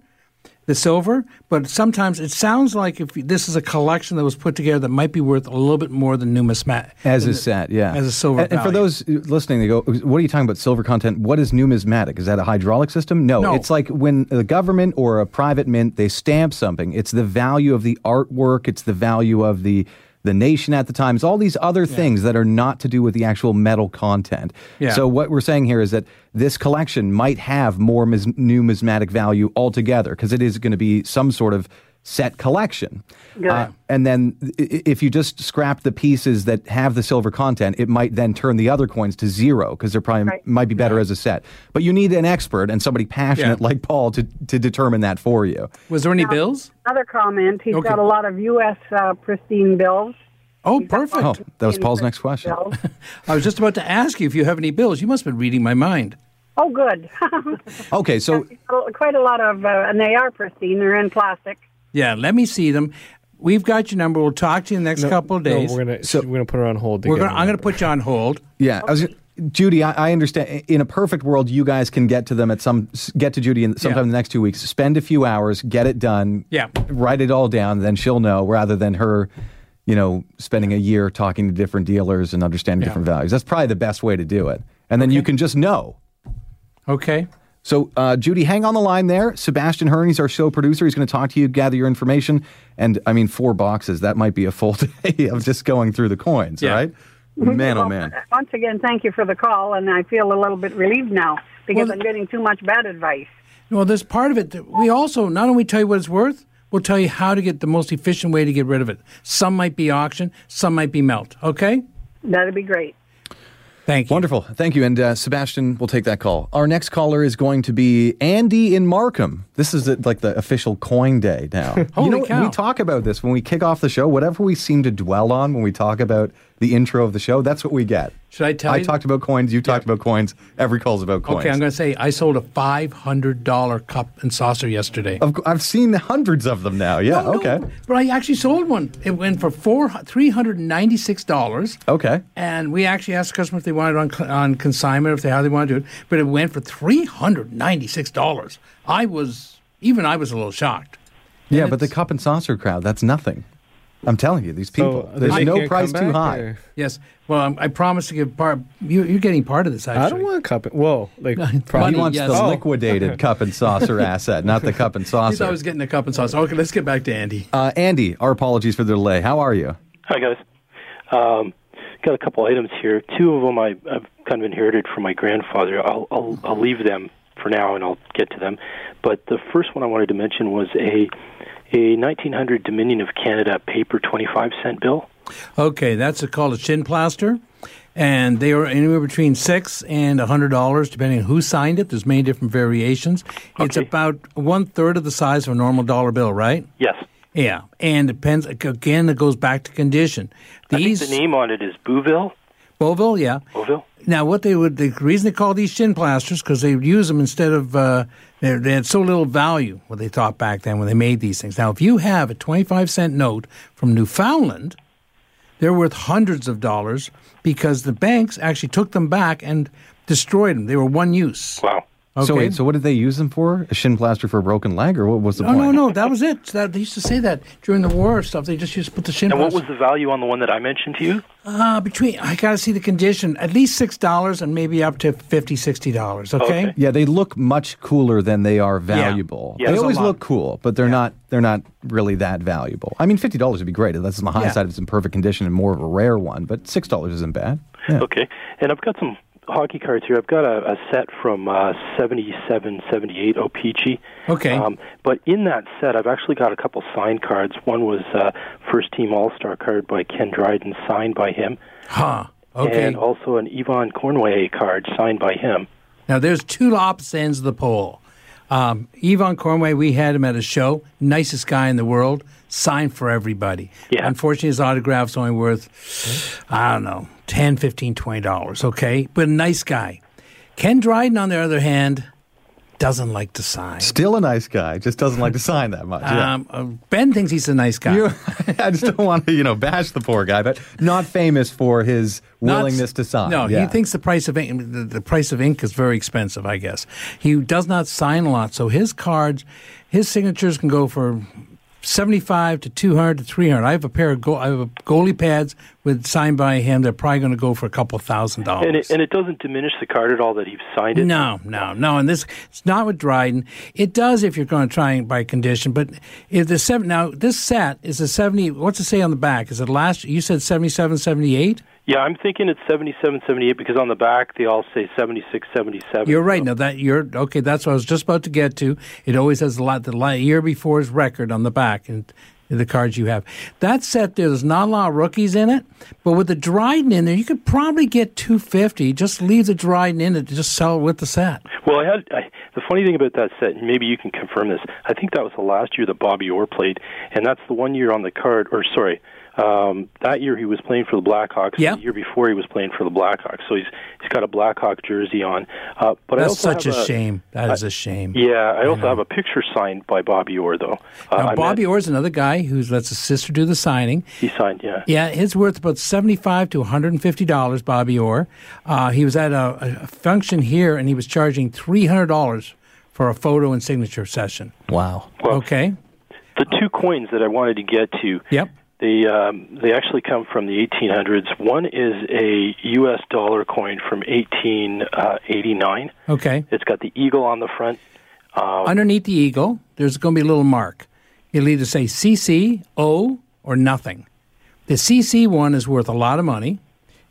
the silver. But sometimes it sounds like if this is a collection that was put together that might be worth a little bit more than numismatic. As a set, yeah. as a silver And, and for those listening, they go, "What are you talking about? Silver content? What is numismatic? Is that a hydraulic system? No, No. it's like when the government or a private mint they stamp something. It's the value of the artwork. It's the value of the the nation at the time. It's all these other things that are not to do with the actual metal content. Yeah. So what we're saying here is that this collection might have more mis- numismatic value altogether because it is going to be some sort of set collection. Uh, and then i- i- if you just scrap the pieces that have the silver content, it might then turn the other coins to zero because they're probably Right. might be better as a set. But you need an expert and somebody passionate Yeah. like Paul to, to determine that for you. Was there any bills? Another comment. He's Okay. got a lot of U.S. Uh, pristine bills. Oh, perfect. Oh, that was Paul's next question. I was just about to ask you if you have any bills. You must have been reading my mind. Oh, good. Okay, so Quite a lot of, uh, and they are pristine. They're in plastic. Yeah, let me see them. We've got your number. We'll talk to you in the next couple of days. No, days. we're gonna So- we're gonna put her on hold. We're gonna, I'm going to put you on hold. Yeah, I was, Judy, I, I understand. In a perfect world, you guys can get to them at some get to Judy in, sometime Yeah. in the next two weeks. Spend a few hours, get it done. Yeah. write it all down, then she'll know rather than her, you know, spending a year talking to different dealers and understanding Yeah. different values. That's probably the best way to do it, and then you can just know. Okay. So, uh, Judy, hang on the line there. Sebastian Hearney's our show producer. He's going to talk to you, gather your information. And I mean, four boxes, that might be a full day of just going through the coins, Yeah. right? Man, oh man. Once again, thank you for the call, and I feel a little bit relieved now because Well, I'm getting too much bad advice. Well, there's part of it that we also not only tell you what it's worth, we'll tell you how to get the most efficient way to get rid of it. Some might be auction, some might be melt. Okay. That'd be great. Thank you. Wonderful. Thank you. And uh, Sebastian will take that call. Our next caller is going to be Andy in Markham. This is uh, like the official coin day now. Holy you know, cow. We talk about this when we kick off the show. Whatever we seem to dwell on when we talk about the intro of the show, that's what we get. Should I tell I you? talked about coins. You talked about coins. Every call's about coins. Okay, I'm going to say I sold a five hundred dollar cup and saucer yesterday. Of cou- I've seen hundreds of them now. Yeah. No, no, okay. But I actually sold one. It went for four three hundred and ninety six dollars. Okay. And we actually asked the customer if they wanted it on, on consignment, if they how they wanted to do it. But it went for three hundred ninety six dollars. I was even I was a little shocked. Yeah, but the cup and saucer crowd, that's nothing. I'm telling you, these people, So, are there's no price too high. or- Yes. Well, um, I promised to give part. You, you're getting part of this. Actually, I don't want a cup. Whoa, like He Money, wants yes. the Oh. liquidated cup and saucer asset, not the cup and saucer. thought I saucer. was getting a cup and saucer. Okay, let's get back to Andy. Uh, Andy, our apologies for the delay. How are you? Hi guys. Um, got a couple items here. Two of them I, I've kind of inherited from my grandfather. I'll, I'll I'll leave them for now, and I'll get to them. But the first one I wanted to mention was a a 1900 Dominion of Canada paper 25 cent bill. Okay, that's a, called a shin plaster, and they are anywhere between six and a hundred dollars, depending on who signed it. There's many different variations. It's about one third of the size of a normal dollar bill, right? Yes. Yeah, and depends again. It goes back to condition. I think the name on it is Boville. Boville, yeah. Boville. Now, what they would, the reason they call these shin plasters, because they would use them instead of, uh, they, they had so little value, what they thought back then when they made these things. Now, if you have a 25 cent note from Newfoundland, they're worth hundreds of dollars because the banks actually took them back and destroyed them. They were one use. Wow. So Okay. wait, so what did they use them for? A shin plaster for a broken leg, or what was the No, point? no, no. That was it. That, they used to say that during the war or stuff. They just used to put the shin. And what was the value on the one that I mentioned to you? Uh, between I gotta see the condition. At least six dollars and maybe up to fifty, sixty dollars. Okay? Yeah, they look much cooler than they are valuable. Yeah, they always look cool, but they're not. They're not really that valuable. I mean, fifty dollars would be great. That's on the high Yeah. side if it's in perfect condition and more of a rare one. But six dollars isn't bad. Yeah. Okay. And I've got some hockey cards here. I've got a, a set from uh, 77, 78 O-Pee-Chee. Okay. Um, but in that set, I've actually got a couple signed cards. One was uh, First Team All Star card by Ken Dryden, signed by him. Huh. Okay. And also an Yvan Cournoyer card signed by him. Now there's two opposite ends of the pole. Um, Yvan Cournoyer, we had him at a show. Nicest guy in the world. Signed for everybody. Yeah. Unfortunately, his autograph's only worth, I don't know, 10 15 $20. Okay. But a nice guy. Ken Dryden, on the other hand, doesn't like to sign. Still a nice guy, just doesn't like to sign that much. Yeah. Um, uh, ben thinks he's a nice guy. You, I just don't want to, you know, bash the poor guy, but not famous for his Not- willingness to sign. No, yeah. he thinks the price of ink, the, the price of ink is very expensive. I guess he does not sign a lot, so his cards, his signatures can go for seventy-five to two hundred to three hundred. I have a pair of go, I have a goalie pads with signed by him. They're probably going to go for a couple thousand dollars. And it, and it doesn't diminish the card at all that he's signed it. No, no, no. And this it's not with Dryden. It does if you're going to try and buy condition, but if the seven now this set is a seventy. What's it say on the back? Is it last? You said 77, 78? Yeah, I'm thinking it's 77, 78 because on the back they all say 76, 77. You're right. Now that you're okay. That's what I was just about to get to. It always has a lot the year before before's record on the back and the cards you have. That set there, there's not a lot of rookies in it, but with the Dryden in there, you could probably get two fifty. Just leave the Dryden in it to just sell it with the set. Well, I had I, the funny thing about that set, and maybe you can confirm this. I think that was the last year that Bobby Orr played, and that's the one year on the card. Or sorry, um, that year he was playing for the Blackhawks. Yep. The year before he was playing for the Blackhawks, so he's he's got a Blackhawk jersey on. Uh, but I That's also such a have shame. That is a shame. Yeah, I also have a picture signed by Bobby Orr, though. Uh, Now, Bobby Orr is another guy who lets his sister do the signing. he signed, yeah. Yeah, his worth about seventy-five to one hundred and fifty dollars. Bobby Orr. Uh, he was at a, a function here, and he was charging three hundred dollars for a photo and signature session. wow. Well, Okay. the two coins that I wanted to get to. Yep. They um, they actually come from the 1800s. One is a U.S. dollar coin from 1889. Okay. It's got the eagle on the front. Uh, Underneath the eagle, there's going to be a little mark. It'll either say CC, O, or nothing. The CC one is worth a lot of money.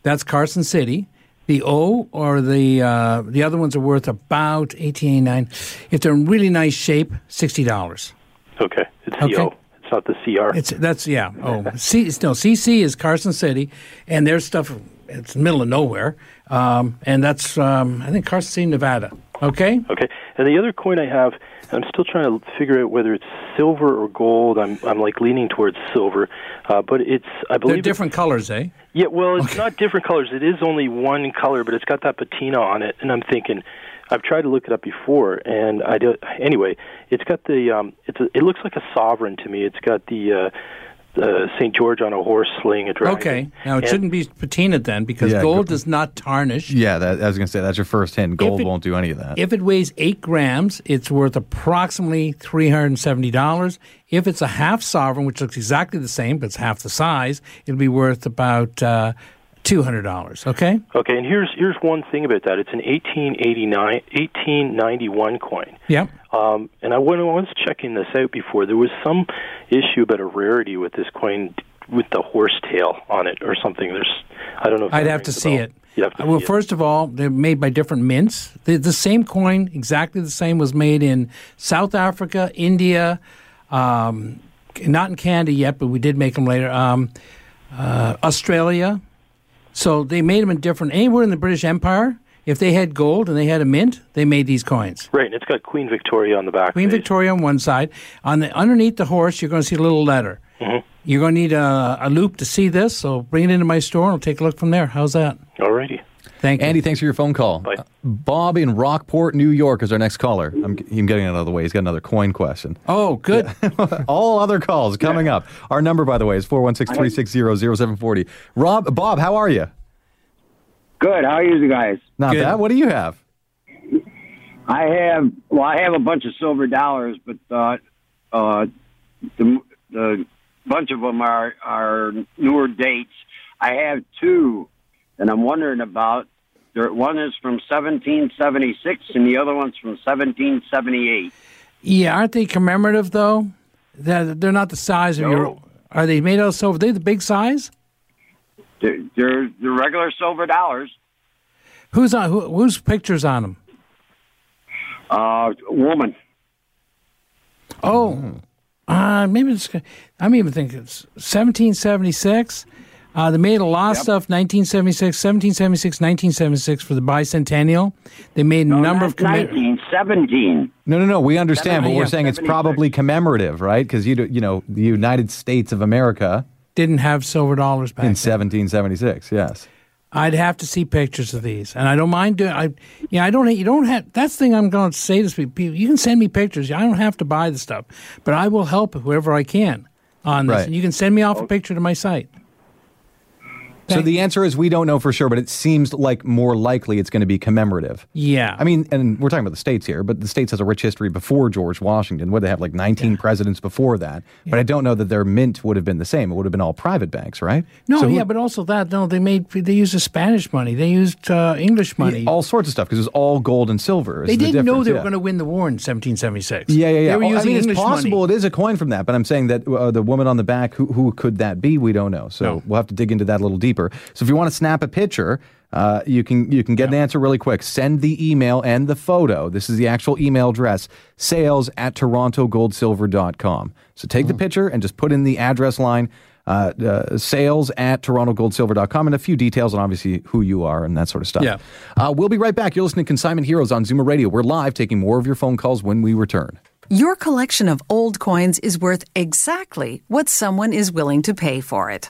That's Carson City. The O or the uh, the other ones are worth about eighteen eighty nine. If they're in really nice shape, sixty dollars. okay, it's Okay. CO. It's not the CR. It's that's yeah. Oh, C no CC is Carson City, and their stuff. It's the middle of nowhere, um, and that's um, I think Carson City, Nevada. Okay. Okay, and the other coin I have, I'm still trying to figure out whether it's silver or gold. I'm I'm like leaning towards silver, uh, but it's I believe They're different colors, eh? Yeah, well, it's not different colors. It is only one color, but it's got that patina on it. And I'm thinking, I've tried to look it up before, and I do. Anyway, it's got the. Um, it's a, it looks like a sovereign to me. It's got the. Uh, uh, Saint George on a horse slaying a dragon. Okay. Now it And- shouldn't be patinaed then because Yeah, gold go- does not tarnish. Yeah, that, I was going to say that's your first hint. Gold it- won't do any of that. If it weighs eight grams, it's worth approximately three hundred and seventy dollars. If it's a half sovereign, which looks exactly the same but it's half the size, it'll be worth about uh, two hundred dollars. Okay. Okay, and here's here's one thing about that. It's an 1889, 1891 coin. Yep. Um, and I, when I was checking this out before, there was some issue about a rarity with this coin with the horse tail on it or something. There's, I don't know. If I'd have to see it. To well, it. first of all, they're made by different mints. The, the same coin, exactly the same, was made in South Africa, India, um, not in Canada yet, but we did make them later. Um, uh, Australia. So they made them in different. Anywhere in the British Empire, if they had gold and they had a mint, they made these coins. Right, and it's got Queen Victoria on the back. Queen. Victoria on one side. On the underneath the horse, you're going to see a little letter. Mhm. You're going to need a, a loupe to see this. So bring it into my store, and I'll take a look from there. How's that? Alrighty. Thank you. Andy, thanks for your phone call. Bye. Uh, Bob in Rockport, New York is our next caller. I'm, I'm getting it out of the way. He's got another coin question. Oh, good. All other calls coming up. Our number, by the way, is 416 360 0740. Rob, Bob, how are you? Good. How are you guys? Not Good. bad. What do you have? I have well, I have a bunch of silver dollars, but uh, uh, the the bunch of them are are newer dates. I have two and I'm wondering about. There, one is from 1776, and the other one's from 1778. Yeah, aren't they commemorative though? They're, they're not the size of your. Are they made out of silver? Are They the big size? They're, they're the regular silver dollars. Who's on? Who, whose pictures on them? Uh, woman. Oh, uh, maybe it's. I'm even thinking it's 1776. Uh, they made a lot of stuff 1976, 1776, 1976 for the bicentennial. They made a number of commi- 1917. No, no, no. We understand, but we're Yeah. saying it's probably commemorative, right? Because you, you know, the United States of America didn't have silver dollars back in then. 1776. Yes. I'd have to see pictures of these, and I don't mind doing. I, yeah, I don't. You don't have. That's the thing I'm going to say to people. You can send me pictures. I don't have to buy the stuff, but I will help whoever I can on this, Right. and you can send me off a picture to my site. So the answer is we don't know for sure, but it seems like more likely it's going to be commemorative. Yeah. I mean, and we're talking about the states here, but the states has a rich history before George Washington. Would they have like 19 presidents before that, but I don't know that their mint would have been the same. It would have been all private banks, right? No, So who- yeah, but also that no, they made they used the Spanish money. They used uh, English money. all sorts of stuff because it was all gold and silver. they didn't know they yeah. were going to win the war in 1776. Yeah, yeah, yeah. They were Well, I using mean, it's possible money. it is a coin from that, but I'm saying that uh, the woman on the back, who, who could that be? We don't know. So we'll have to dig into that a little deeper. So if you want to snap a picture, uh, you can you can get an answer really quick. Send the email and the photo. This is the actual email address: sales at torontogoldsilver.com. So take the picture and just put in the address line. Uh, uh, sales at torontogoldsilver.com and a few details on obviously who you are and that sort of stuff. Yeah. Uh, we'll be right back. You're listening to Consignment Heroes on Zoomer Radio. We're live taking more of your phone calls when we return. Your collection of old coins is worth exactly what someone is willing to pay for it.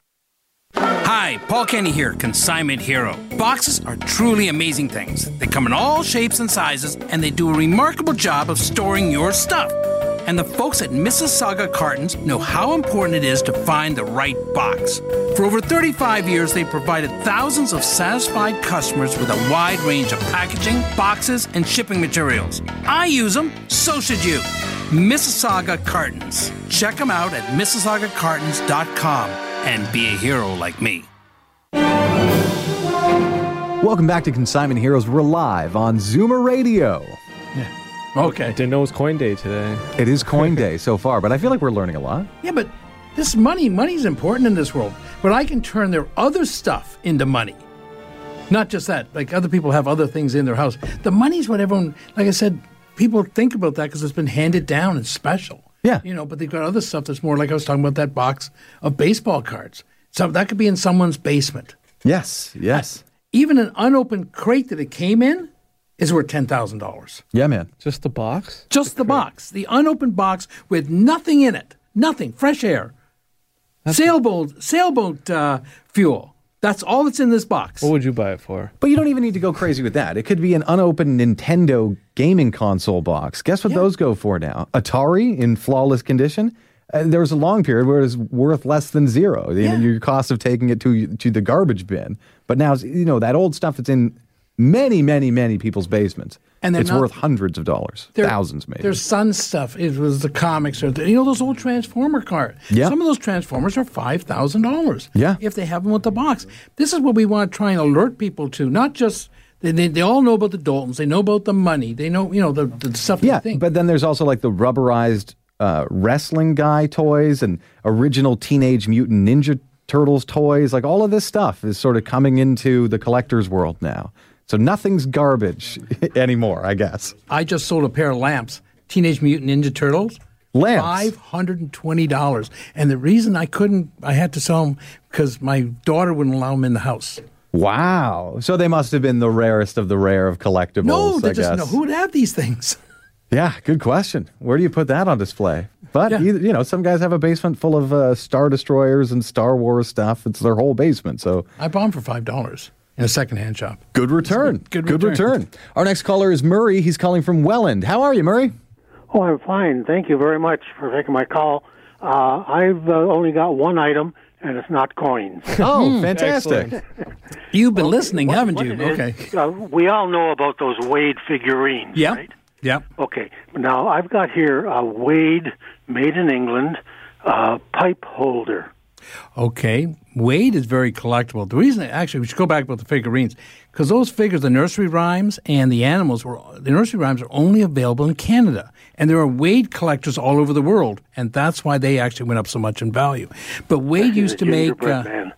Hi, Paul Kenny here, Consignment Hero. Boxes are truly amazing things. They come in all shapes and sizes, and they do a remarkable job of storing your stuff. And the folks at Mississauga Cartons know how important it is to find the right box. For over 35 years, they've provided thousands of satisfied customers with a wide range of packaging, boxes, and shipping materials. I use them, so should you. Mississauga Cartons. Check them out at MississaugaCartons.com and be a hero like me. Welcome back to Consignment Heroes. We're live on Zoomer Radio. Okay. Didn't know it was coin day today. It is coin day so far, but I feel like we're learning a lot. Yeah, but this money, money's important in this world. But I can turn their other stuff into money. Not just that. Like other people have other things in their house. The money's what everyone, like I said, people think about that because it's been handed down and special. Yeah. You know, but they've got other stuff that's more like I was talking about that box of baseball cards. So that could be in someone's basement. Yes, yes. Even an unopened crate that it came in is worth ten thousand dollars. Yeah, man. Just the box? Just the box, the unopened box with nothing in it, nothing, fresh air, sailboat, sailboat uh, fuel. That's all that's in this box. What would you buy it for? But you don't even need to go crazy with that. It could be an unopened Nintendo gaming console box. Guess what those go for now? Atari in flawless condition. Uh, there was a long period where it was worth less than zero. You know, your cost of taking it to to the garbage bin. But now, you know, that old stuff that's in many, many, many people's basements. And it's not- worth hundreds of dollars, thousands maybe. There's son stuff. It was the comics or the, you know those old Transformer cards. Yeah. Some of those Transformers are five thousand dollars. Yeah. If they have them with the box, this is what we want to try and alert people to. Not just they, they, they all know about the Doultons. They know about the money. They know you know the, the stuff. Yeah, they think. but then there's also like the rubberized uh, wrestling guy toys and original Teenage Mutant Ninja Turtles toys. Like all of this stuff is sort of coming into the collector's world now. So nothing's garbage anymore, I guess. I just sold a pair of lamps. Teenage Mutant Ninja Turtles. Lamps? Five hundred and twenty dollars. And the reason I couldn't, I had to sell them because my daughter wouldn't allow them in the house. Wow. So they must have been the rarest of the rare of collectibles, No, I they just guess. Who would have these things? Yeah, good question. Where do you put that on display? But either, you know, some guys have a basement full of uh, Star Destroyers and Star Wars stuff. It's their whole basement. So I bought them for five dollars in a secondhand shop. good return. Good Good return. return. Our next caller is Murray. He's calling from Welland. How are you, Murray? Oh, I'm fine. Thank you very much for taking my call. Uh, I've uh, only got one item, and it's not coins. Oh, Hmm, fantastic. You've been listening, What- haven't what you? it is, Okay. Uh, we all know about those Wade figurines, Yep. right? Yep. Okay. Now, I've got here a Wade made in England uh, pipe holder. Okay. Wade is very collectible. The reason, actually, we should go back about the figurines because those figures, the nursery rhymes and the animals, were the nursery rhymes are only available in Canada, and there are Wade collectors all over the world, and that's why they actually went up so much in value. But Wade used to make. gingerbread uh, man.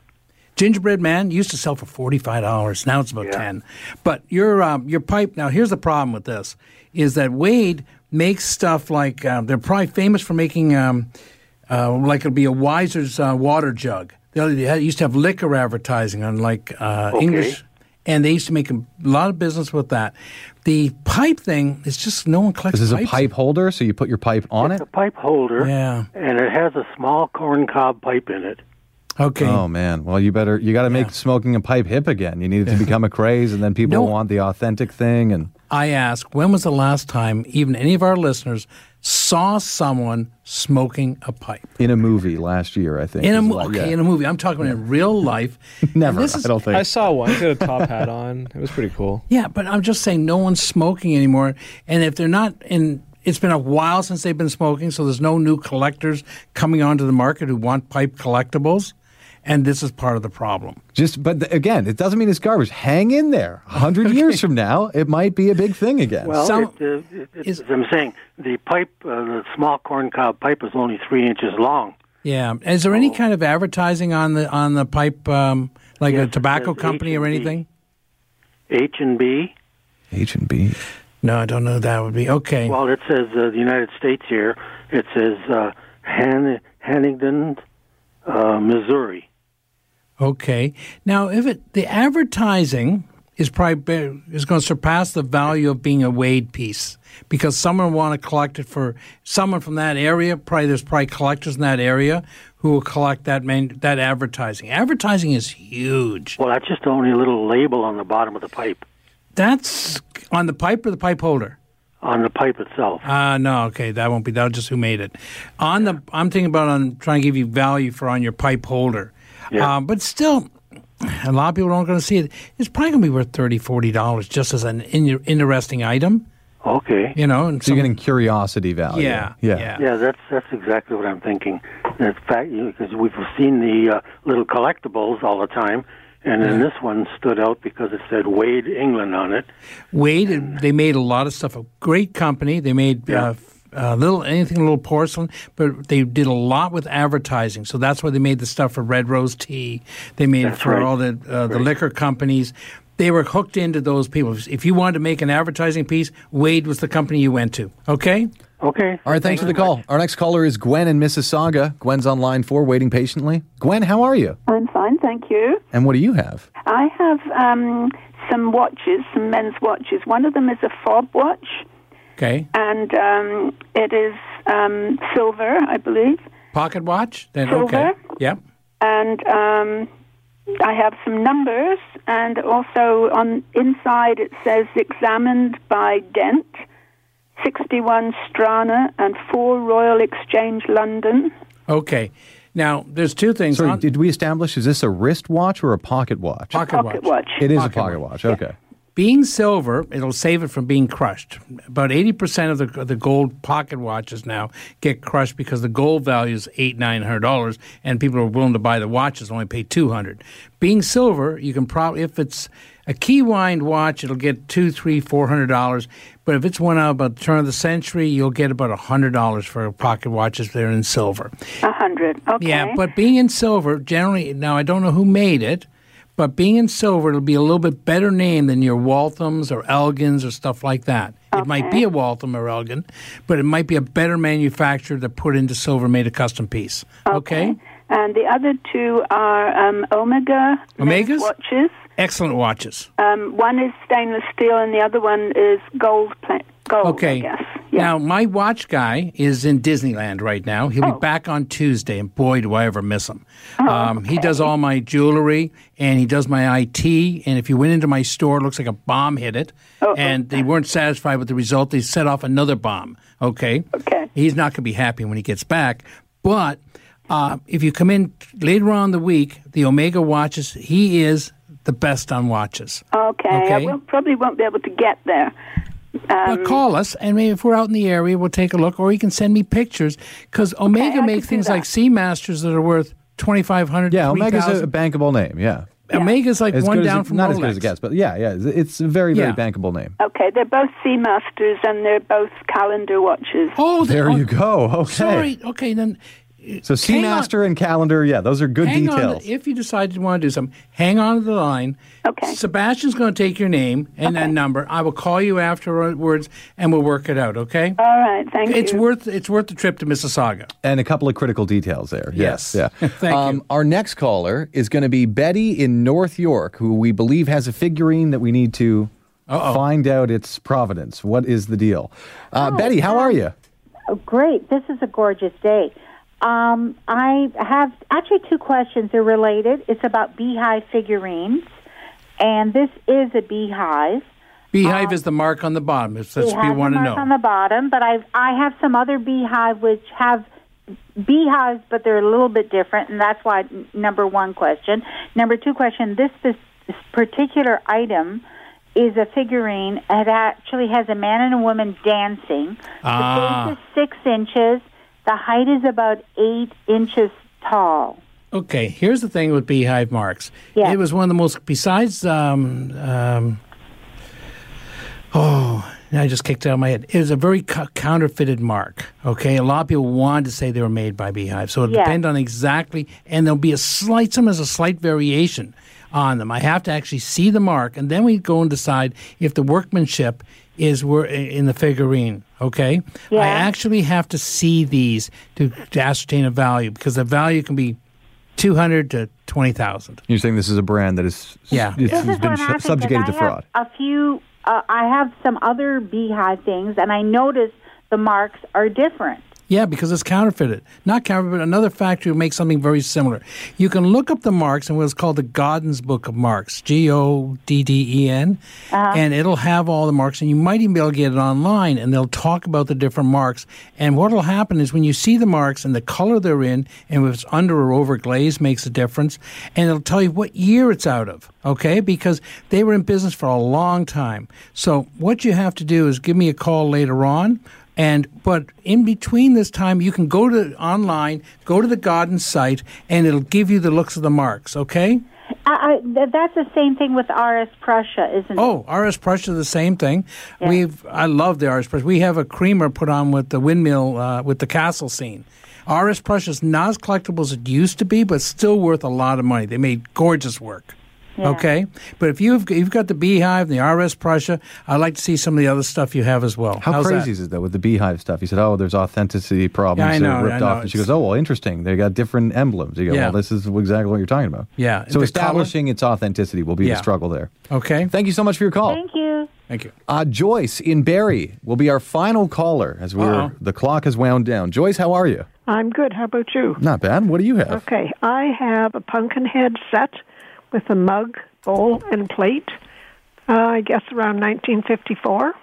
Gingerbread Man used to sell for forty five dollars. Now it's about ten. But your um, your pipe. Now here's the problem with this: is that Wade makes stuff like um, they're probably famous for making um, uh, like it'll be a Wiser's uh, water jug. They they used to have liquor advertising on like uh, Okay. English, and they used to make a lot of business with that. The pipe thing is just no one collects. This is a pipe holder, so you put your pipe on It's it? a pipe holder, Yeah. and it has a small corncob pipe in it. Okay. Oh man! Well, you better you got to make smoking a pipe hip again. You need it to become a craze, and then people No. want the authentic thing. And I ask, when was the last time even any of our listeners saw someone smoking a pipe? in a movie last year, I think In a is mo- okay, yeah. in a movie. I'm talking about in real life. Never. And this is- I don't think. I saw one. He had a top hat on. It was pretty cool. Yeah, but I'm just saying no one's smoking anymore. And if they're not in, it's been a while since they've been smoking, so there's no new collectors coming onto the market who want pipe collectibles. And this is part of the problem. Just, but th- again, it doesn't mean it's garbage. Hang in there. A hundred years from now, it might be a big thing again. Well, Some- it, uh, it, it, as I'm saying, the pipe, uh, the small corncob pipe is only three inches long. Yeah. Is there any kind of advertising on the on the pipe, um, like Yes, a tobacco company or H&B. anything? H and B. H and B. No, I don't know. That would be okay. Well, it says uh, the United States here. It says uh, Han- Hannington, uh, Missouri. Okay. Now, if it the advertising is probably is going to surpass the value of being a Wade piece because someone want to collect it for someone from that area. Probably there's probably collectors in that area who will collect that main, that advertising. Advertising is huge. Well, that's just only a little label on the bottom of the pipe, That's on the pipe or the pipe holder. on the pipe itself. Uh no, okay, that won't be. That'll just who made it. On the, I'm thinking about on trying to give you value for on your pipe holder. Yeah. Uh, but still, a lot of people aren't going to see it. It's probably going to be worth $30, 40 dollars just as an in, interesting item. Okay. You know, and So you're getting curiosity value. Yeah, yeah. yeah. Yeah, that's that's exactly what I'm thinking. In fact, because we've seen the uh, little collectibles all the time, and then this one stood out because it said Wade England on it. Wade, and they made a lot of stuff. A great company. They made uh, uh, little anything, a little porcelain, but they did a lot with advertising. So that's why they made the stuff for Red Rose Tea. They made it for right. all the uh, the liquor companies. They were hooked into those people. If you wanted to make an advertising piece, Wade was the company you went to. Okay. Okay. All right, thanks for the call. Our next caller is Gwen in Mississauga. Gwen's on line four, waiting patiently. Gwen, how are you? I'm fine, thank you. And what do you have? I have um, some watches, some men's watches. One of them is a fob watch, Okay. and um, it is um, silver, I believe. Pocket watch. Then Silver. okay. Yep. And um, I have some numbers, and also on inside it says examined by Dent, 61 Strand, and 4 Royal Exchange London. Okay. Now there's two things. Sorry, on- did we establish is this a wrist watch or a pocket watch? Pocket Pocket watch. watch. It is Pocket a pocket watch. Okay. Being silver, it'll save it from being crushed. About eighty percent of the of the gold pocket watches now get crushed because the gold value is eight nine hundred dollars, and people are willing to buy the watches only pay two hundred. Being silver, you can probably if it's a key wind watch, it'll get two, three, four hundred dollars. But if it's one out about the turn of the century, you'll get about a hundred dollars for pocket watches. They're in silver. A hundred. Okay. Yeah, but being in silver, generally, now I don't know who made it, but being in silver, it'll be a little bit better name than your Walthams or Elgins or stuff like that. It might be a Waltham or Elgin, but it might be a better manufacturer that put into silver, made a custom piece. Okay? And the other two are um, Omega Omegas? watches. Excellent watches. Um, one is stainless steel, and the other one is gold. Pla- gold. Okay. I guess. Now, my watch guy is in Disneyland right now. He'll Oh. be back on Tuesday, and boy, do I ever miss him. um, He does all my jewelry and he does my IT. And if you went into my store, it looks like a bomb hit it. oh, And they weren't satisfied with the result. They set off another bomb. Okay. Okay. He's not going to be happy when he gets back. But uh, if you come in later on in the week, the Omega watches, he is the best on watches. Okay, I Okay. will, probably won't be able to get there. Um, but call us, and maybe if we're out in the area, we'll take a look, or you can send me pictures because Omega I make things that. like Seamasters that are worth twenty five hundred. Yeah, Omega's a bankable name. Yeah. Omega's like As one good as down it- from not Rolex. as good as it gets, but yeah, yeah, it's- it's a very, very Yeah. bankable name. Okay, they're both Seamasters and they're both calendar watches. Oh, There you go. Okay. Sorry. Okay, then So Hang on. Seamaster and Calendar, yeah, those are good hang details. on. If you decide you want to do something, hang on to the line. Okay. Sebastian's going to take your name and that number. I will call you afterwards, and we'll work it out. Okay. All right, thank it's you. worth it's worth the trip to Mississauga. and a couple of critical details there. Yes. Yes. Yeah. Thank um, Our next caller is going to be Betty in North York, who we believe has a figurine that we need to find out its provenance. What is the deal? Uh, Betty, how are you? Oh, great. This is a gorgeous day. Um, I have actually two questions. They're related. It's about beehive figurines, and this is a beehive. Beehive is the mark on the bottom. If that's what you want to know. on the bottom, but I I have some other beehive which have beehives, but they're a little bit different, and that's why number one question. Number two question: This this, particular item is a figurine. It actually has a man and a woman dancing. Ah. The base is six inches. The height is about eight inches tall. Okay, here's the thing with beehive marks. Yeah. It was one of the most, besides, um, um, oh, I just kicked it out of my head. It was a very co- counterfeited mark. Okay, a lot of people wanted to say they were made by beehive, so it Yeah. depends on exactly, and there'll be a slight, sometimes a slight variation on them. I have to actually see the mark, and then we go and decide if the workmanship is wor- in the figurine. Okay, Yeah. I actually have to see these to, to ascertain a value because the value can be two hundred to twenty thousand. You're saying this is a brand that is Yeah. it's, this has been what sh- subjugated to fraud. A few. Uh, I have some other beehive things, and I noticed the marks are different. Yeah, because it's counterfeited. Not counterfeit. Another factory will make something very similar. You can look up the marks in what's called the Godden's Book of Marks, G O D D E N, Uh-huh. and it'll have all the marks, and you might even be able to get it online, and they'll talk about the different marks. And what will happen is when you see the marks and the color they're in, and if it's under or over glaze makes a difference, and it'll tell you what year it's out of. Okay, because they were in business for a long time. So what you have to do is give me a call later on. And but in between this time, you can go to online, go to the Godden site, and it'll give you the looks of the marks. Okay. I, I, th- that's the same thing with RS Prussia, isn't it? Oh, RS Prussia, the same thing. We've I love the RS Prussia. We have a creamer put on with the windmill uh, with the castle scene. RS Prussia is not as collectible as it used to be, but still worth a lot of money. They made gorgeous work. Yeah. Okay, but if you've you've got the Beehive and the RS Prussia, I'd like to see some of the other stuff you have as well. How How's crazy that? is it though with the beehive stuff? He said, "Oh, there's authenticity problems. Yeah, I They're know, ripped I know. off." And she goes, "Oh, well, interesting. They got different emblems." You go, Yeah. "Well, this is exactly what you're talking about." Yeah, So the establishing its authenticity will be Yeah. the struggle there. Okay. Thank you so much for your call. Thank you. Thank you. Uh, Joyce in Barrie will be our final caller as we're Uh-oh. the clock has wound down. Joyce, how are you? I'm good. How about you? Not bad. What do you have? Okay, I have a pumpkin head set with a mug, bowl, and plate. Uh, I guess around 1954.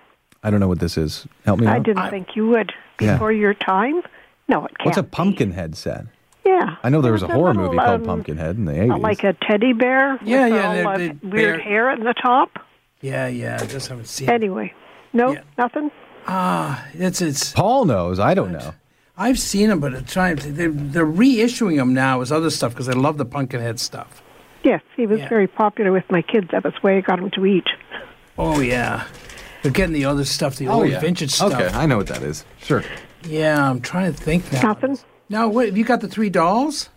I don't know what this is. Help me I out. didn't think you would Yeah. before your time. No, it can't. What's a pumpkin head set? Yeah. I know there was a a horror little, movie called um, Pumpkinhead in the Uh, 80s. like a teddy bear Yeah, with yeah, all the- that the weird bear- hair at the top. Yeah, yeah. I just haven't seen. it. Anyway, no, nothing. Ah, it's it's. Paul knows. I don't know. I've seen them, but it's trying. They're, they're reissuing them now as other stuff because I love the Pumpkinhead stuff. Yes, he was Yeah. very popular with my kids. That was the way I got him to eat. Oh yeah, they're getting the other stuff, the oh, old vintage stuff. Okay, I know what that is. Sure. Yeah, I'm trying to think now. Nothing. Now, what have you got? The three dolls?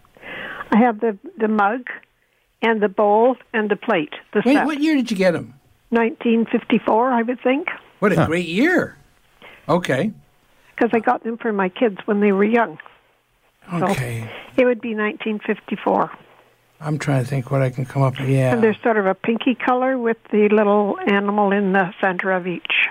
I have the the mug, and the bowl and the plate. The Wait, set. what year did you get them? 1954, I would think, What a Huh. great year. Okay. because I got them for my kids when they were young. So Okay. it would be 1954. I'm trying to think what I can come up with. Yeah. And they're sort of a pinky color with the little animal in the center of each.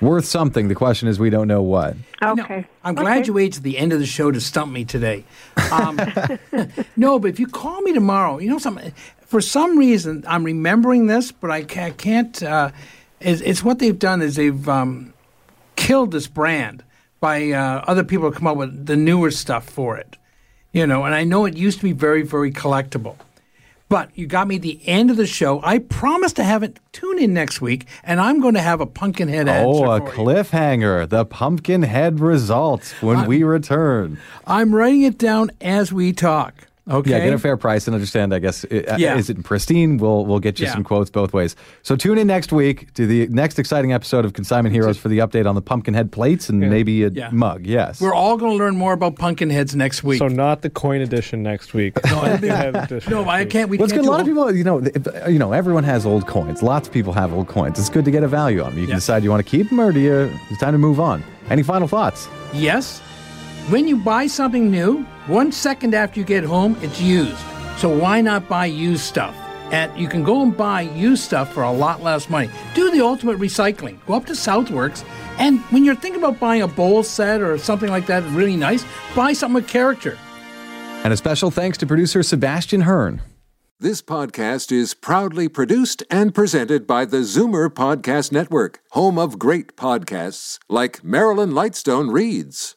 Worth something. The question is, we don't know what. Okay. I'm glad you waited to the end of the show to stump me today. Um, no, but if you call me tomorrow, you know something. For some reason, I'm remembering this, but I can't. Uh, it's, it's what they've done is they've um, killed this brand by uh, other people come up with the newer stuff for it. You know, and I know it used to be very, very collectible. But you got me at the end of the show. I promise to have it tune in next week, and I'm going to have a Pumpkinhead oh, answer Oh, a for you. cliffhanger. The Pumpkinhead results when we return. I'm writing it down as we talk. Okay. Yeah, get a fair price and understand. I guess i- uh, Yeah. is it pristine? We'll we'll get you Yeah. some quotes both ways. So tune in next week to the next exciting episode of Consignment Heroes for the update on the Pumpkinhead plates and maybe a Yeah. mug. Yes. We're all going to learn more about Pumpkinheads next week. So not the coin edition next week. No, no, I can't. We Well, it's can't good. A do lot of people, you know, th- you know, everyone has old coins. Lots of people have old coins. It's good to get a value on them. You can decide you want to keep them or do you? It's time to move on. Any final thoughts? Yes. When you buy something new, one second after you get home, it's used. So why not buy used stuff? And you can go and buy used stuff for a lot less money. Do the ultimate recycling. Go up to Southworks, and when you're thinking about buying a bowl set or something like that, really nice, buy something with character. And a special thanks to producer Sebastian Hearn. This podcast is proudly produced and presented by the Zoomer Podcast Network, home of great podcasts like Marilyn Lightstone Reads,